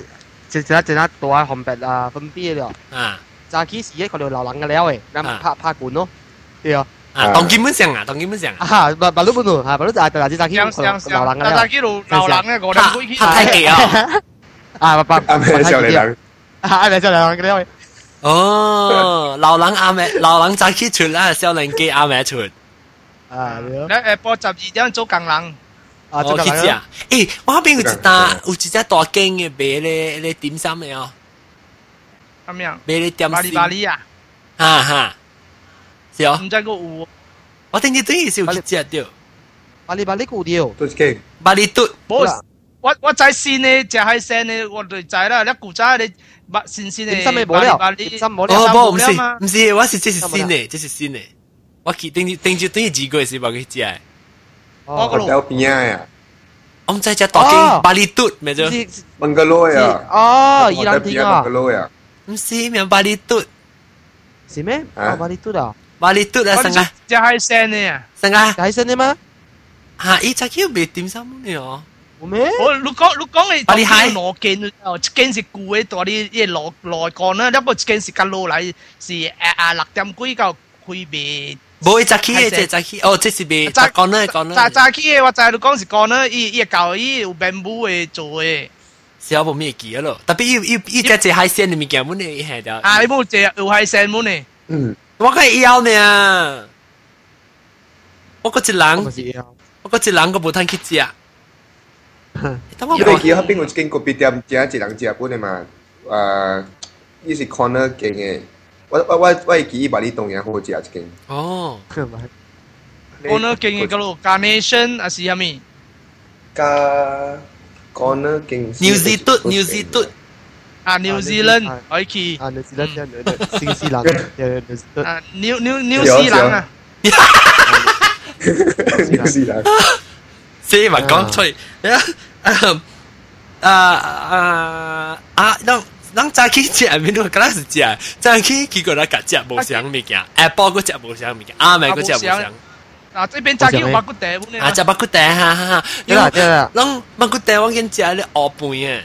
C: 只只只那大红白啊分别了，
A: 啊
C: 早期时佢哋流人嘅了诶，咁拍拍管咯，对啊，
A: 啊，当基本上啊，当基本上啊，
C: 啊巴巴鲁本度，啊巴鲁就系但系早期
B: 上
C: 流
B: 上上，
C: 人嘅了
B: 大大，几路流冷嘅，我哋
A: 拍
B: 唔会
A: 拍太极啊！
C: 啊巴巴，
D: 啊，咩少年人？
C: 啊咪就流人嘅了，
A: 哦，老人啱咩？老人早起出啦，少年机啱咩出？
C: 啊对啊，
B: 咧诶播十二点做工人，
C: 啊
A: 我去食。诶，我嗰边有一单有一只大间嘅卖咧咧点心嘅哦，
B: 咁样，
A: 卖咧点
B: 巴里
A: 心，
B: 巴里啊，
A: 哈哈，是哦，
B: 唔知个有，
A: 我听日等于是有一只掉，
C: 巴里巴里古条，
D: 都是嘅。
A: 巴里嘟，
B: 冇，我我在线呢，就系线呢，我哋知啦，你古仔你巴线线
C: 点心
B: 呢，
C: 未冇了，
B: 巴里
C: 点心冇
A: 哦
C: 了，
A: 不，唔是
B: 冇了吗
A: 唔是，我是这是新嘅，这是新嘅，我记等于等于等于几个月是冇去食 嘅，
B: 我个路
D: Hotel Pia ya.
A: 我唔知只大间巴里嘟咩啫？
C: 是
D: Bungalow
C: 是
D: ya.
C: 哦，宜兰
D: Hotel
C: 店
D: Pia
C: 啊，
D: Bungalow ya.
A: 唔是咩巴里嘟，
C: 是咩？
D: 啊
C: 哦巴里嘟啊，
A: 巴里嘟啊，
B: 我
A: 成啊
B: 就系线呢，
A: 成啊，
C: 系新嘅咩？
A: 吓！伊只叫卖点心嘅哦。
C: 有咩？
B: 我你讲你讲你
A: 巴里海
B: 攞件哦，一件是旧嘅，大啲嘢落落干啦，一个一件是隔落嚟是诶啊六点几个开卖。
A: 冇一只起嘅，即系起，哦，即是卖杂讲咧讲
B: 早
A: 咧，
B: 早起嘅我知你讲是讲啦，伊伊旧伊有 bamboo 嘅做嘅，
A: 小冇咩记咯。特别伊伊伊只只海鲜嘅物件，本嚟伊系条，
B: 啊你冇借又系成门嘅，
D: Hmm.
A: 我梗系要呢。我嗰只
C: 我
A: 人，
C: 咪是啊，
A: 我嗰只人个冇摊去食。等我
D: Kita
A: 讲，
D: kira haping ujikin kopi tiam tia jilang jia pun ni ma. Uh, ini si corner geng eh. 我我我我系记忆把你动嘢好食一间，
A: 哦，
B: 我呢经嘅嗰度 carnation 啊是系咪？
D: 加 corner 经
A: New Zealand New Zealand
B: 啊 New Zealand 可以去
C: 啊，你是那新西兰，对对对，
B: 啊 New New New
D: 有
B: 西兰啊，
D: 纽西兰。
A: 所以咪讲出嚟，啊啊啊！当 咱早起食诶物都敢若是食早起起过来甲食无啥物件。下晡佫食无啥物件阿暝佫食无啥。
B: 啊即边早起有排骨茶
A: 啊食肉骨茶哈哈哈。
C: 对啦对啦
A: 咱肉骨茶我瘾食迄个芋
B: 饭诶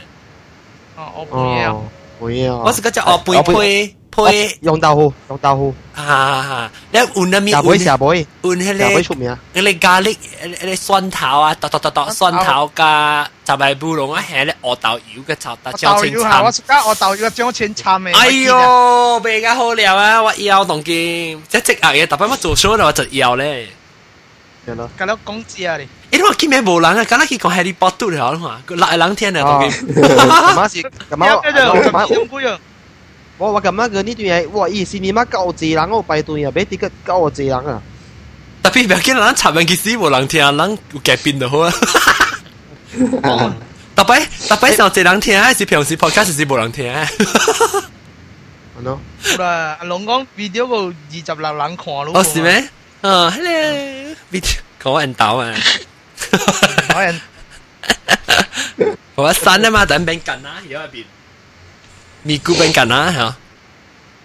B: 芋饭
C: 芋圆哦
A: 我是佫食芋饭配配
C: 用豆腐用豆腐。
A: 啊！你換啊咩？
C: 茶杯茶杯，
A: 換迄個。
C: 茶杯出名。
A: 迄個咖喱，迄個蒜頭啊，剁剁剁剁蒜頭加雜埋烏龍啊，係咧鵝豆油嘅炒得椒
B: 青參。我食家鵝豆油嘅椒青參嘅。
A: 哎呦，未咁好料啊！我腰痛經，即即硬嘢，特別我做 show 我就腰咧。
C: 係咯。
B: 咁樣講字啊你。
A: 因為見面無人啊，咁樣佢講 Harry Potter 好啦嘛，佢賴人聽啊，
C: 同
A: 佢。
C: 咁啊是，咁啊，咁啊，我我咁啊个呢段嘢，哇！以前你妈够字人，我拜顿又俾啲个够字人啊，
A: 特别唔要见人插人嘅事无人听，人有改变就好啊。特别特别上这人听，还是平时 podcast 是无人听。
C: 系咯，
B: 好啦，阿龙讲 video 个二十六人看咯。
A: 哦，是？咩？哦，hello，video 讲人导啊。
B: 可能
A: 我删啊嘛，等边紧啊，而家入边。 咪咕邊緊啊嚇！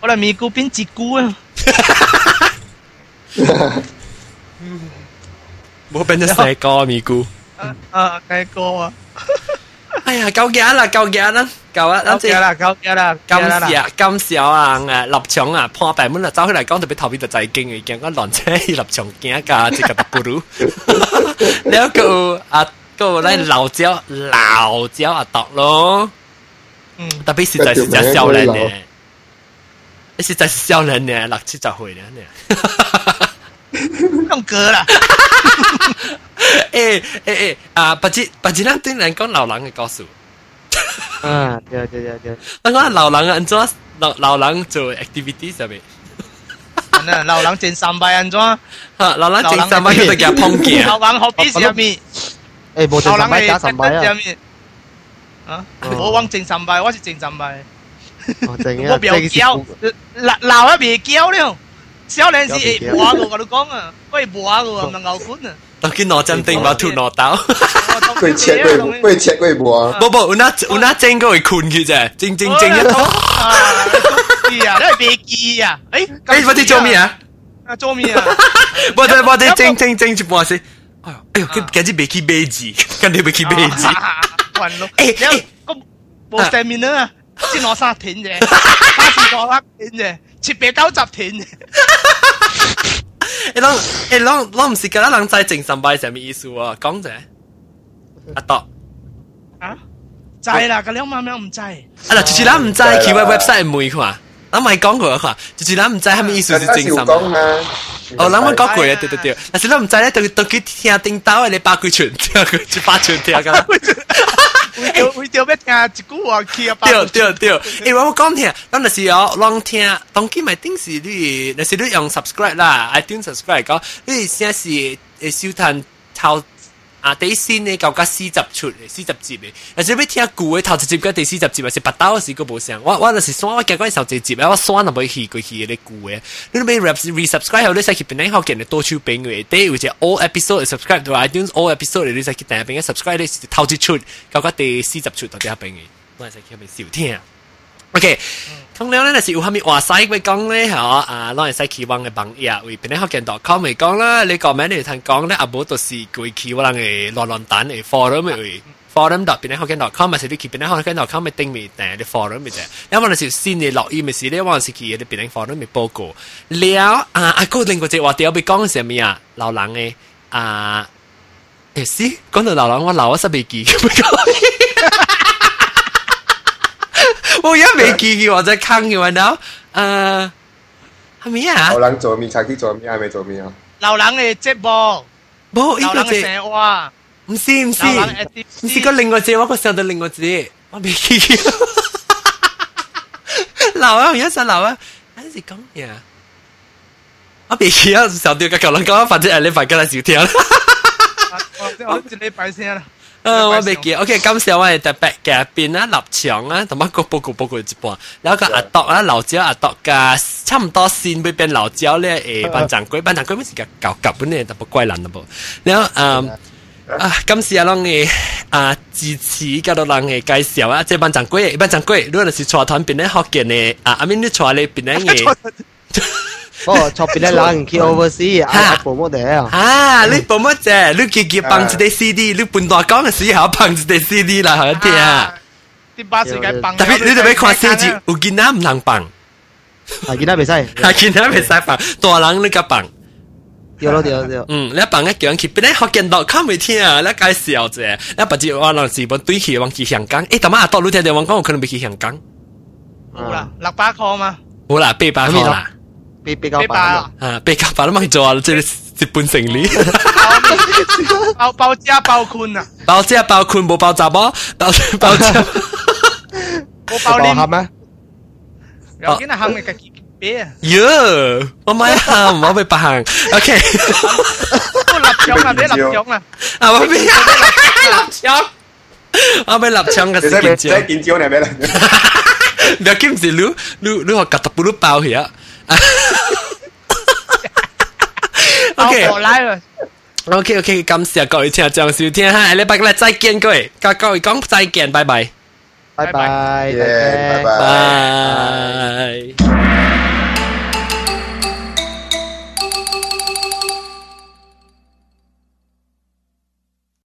B: 我哋咪咕邊截咕啊！
A: 冇變咗細個咪咕
B: 啊！細個啊！
A: 哎呀，夠驚啦！夠驚啦！夠啊！
B: 夠驚啦！夠驚啦！
A: 今時啊，今時啊，誒立場啊，破病本嚟走起嚟講，特別頭邊就仔經嘅，驚我亂車立場驚㗎，即係不如。你一個啊，個咧老蕉，老蕉啊，讀咯〜
B: 嗯，
A: 特别实在是只少年嘅，实在是少年嘅，六七十岁咧呢。
B: 用歌啦。
A: 诶诶诶啊！不知不知咱对人讲老人嘅故事。
C: 啊，对对对对，
A: 我讲老人安怎老老人做 activity 上面，
B: 嗱，流冷正三百人装，
A: 吓老人整三百佢就叫碰见。
B: 流冷学必入面，
C: 诶冇正
B: 流冷
C: 十米加
B: 系
C: 十米啊
B: 入，面。 啊，我往正三百，我是正三百，
C: 哦正
B: 我
C: 啊，
B: 表娇，流流一别娇了。少年时会磨个，我都讲啊，我会磨个，唔系牛管啊。
A: 当见攞针定话脱攞刀。
D: 会切会会切会磨，
A: 不不，有那有那整个会困佢啫，整整整一套。
B: 啊，记啊，你系别记啊。诶，
A: 诶，我哋做咩啊？
B: 啊，做咩啊？
A: 我哋我哋整整整一半先。哎呦，哎呦，佢今日未去买字，跟住未去买字。
B: 晕咯。
A: 诶
B: 你个冇上面啊，先攞沙田啫，下次攞黑田啫，切别鸠集田啫。
A: 诶，啷诶啷啷唔是㗎啦，人在正上摆系咩意思啊？讲者，阿度。
B: 啊，制啦，个两万蚊唔制。
A: 啊嗱，就是咱唔知去个 website 问看， 那么讲过话，就是咱唔知系们意思是真
D: 什么。
A: 哦，咱们讲过啊！对对对，但是咱唔知咧，到都去听听到的八卦群，听个八卦听个。
B: 为着为着要听一句话去啊！
A: 对对对，哎，我讲听，咱那是哦，拢听，当机买定时率，那是你用 subscribe 啦，I do subscribe 讲，你先是收听。啊第先呢夠加四十出四十集嘅，或者要聽舊嘅頭一集跟第四十集，還是八刀時個無聲，我我就是選我夾嗰時候一集，我選就冇去過去嘅舊嘅，你咪 resubscribe 後你使去邊個學見你多出邊嘅，第有隻 all episode subscribe 到 iTunes all episode 你使去第一邊嘅 subscribe 你頭一出，夠加第四十出到第一邊嘅，我係使去邊少聽。OK，咁了咧，就是有虾米话使会讲咧，吓啊，攞嚟使期望嘅网页，为边啲学见 .com 嚟讲啦，你讲咩你听讲咧，阿冇就是过去我人嘅乱乱蛋嘅 forum 嘅 forum 度边啲学见 .com，咪是你去边啲学见 .com 咪定咪诶啲 forum 咪啫，因为你是先你落意咪是咧，我是去啲边啲 forum 咪报告，了啊啊个另外只话条被讲系咩啊，老人嘅啊，诶是讲到老人我老咗十未记咁讲。 我而家未记嘅，我在坑嘅话now，诶系咪啊
D: 有？人做面才去做面，还没做面啊？
B: 流冷嘅节目，
A: 冇呢
B: 流冷嘅
A: 个字，
B: 成话，
A: 唔是唔是，
B: 流冷嘅
A: 唔是个另外字，我个上到另外字，我未记嘅。流啊，而家想流啊，阵时讲嘢啊，我未记啊，上到个球轮讲，反正系你快跟嚟少听啦。
B: 我我一礼拜先啦。
A: 啊，我未記。OK，今時我哋特別嘅邊啊，立場啊，同埋個報告報告一半，然後個阿篤啊，老椒阿篤嘅差唔多先會變 老椒咧，誒，班長龜，班長龜咩事嘅搞夾本咧，特別怪人咯噃。然後嗯。啊，今時啊，讓你啊支持搞到人嘅介紹啊，即係班長龜，班長龜，如果你是坐團邊咧學嘅呢，啊，阿明你坐你邊咧嘅。
C: 哦，错别咧人去 oversea 啊，部乜嘢啊？
A: 啊，你部乜啫？你叫叫放一只 CD，你半大讲嘅时候放一只 CD 啦，好听啊！
B: 啲巴士嘅放，
A: 特别你特别看写字，有见仔唔能放，
C: 系见仔未使，
A: 系见仔未使放，大人你甲放。
C: 对咯对咯对。
A: 嗯，你放一讲去，边咧学见到看未听啊？你介绍啫，你不知我人是本对起往去香港，诶，大妈阿多你听听我讲，我可能未去香港。
B: 冇啦，六百块嘛。
A: 好啦，八百块啦。
C: 比比较白啊，
A: 啊，比较白都冇做啊，即系日本成理。
B: 包包遮包宽啊，
A: 包遮包宽冇包杂么？包包遮
B: 冇包黏
C: 咩？
B: 有啲人行嘅自己啤啊。
A: 哟，我买行，我被白行。OK。
B: 我立枪啊，你立枪啊。
A: 啊，我被立枪。我被立枪嘅
D: 时间。即系见招你咩啦？
A: 唔要见是你你你话夹到不如包去啊 ？OK，
B: 我来了。
A: OK OK，感谢各位听众收听哈，下礼拜咧再见各位，跟各位讲再见，拜拜，
C: 拜拜，
D: 拜拜，
A: 拜。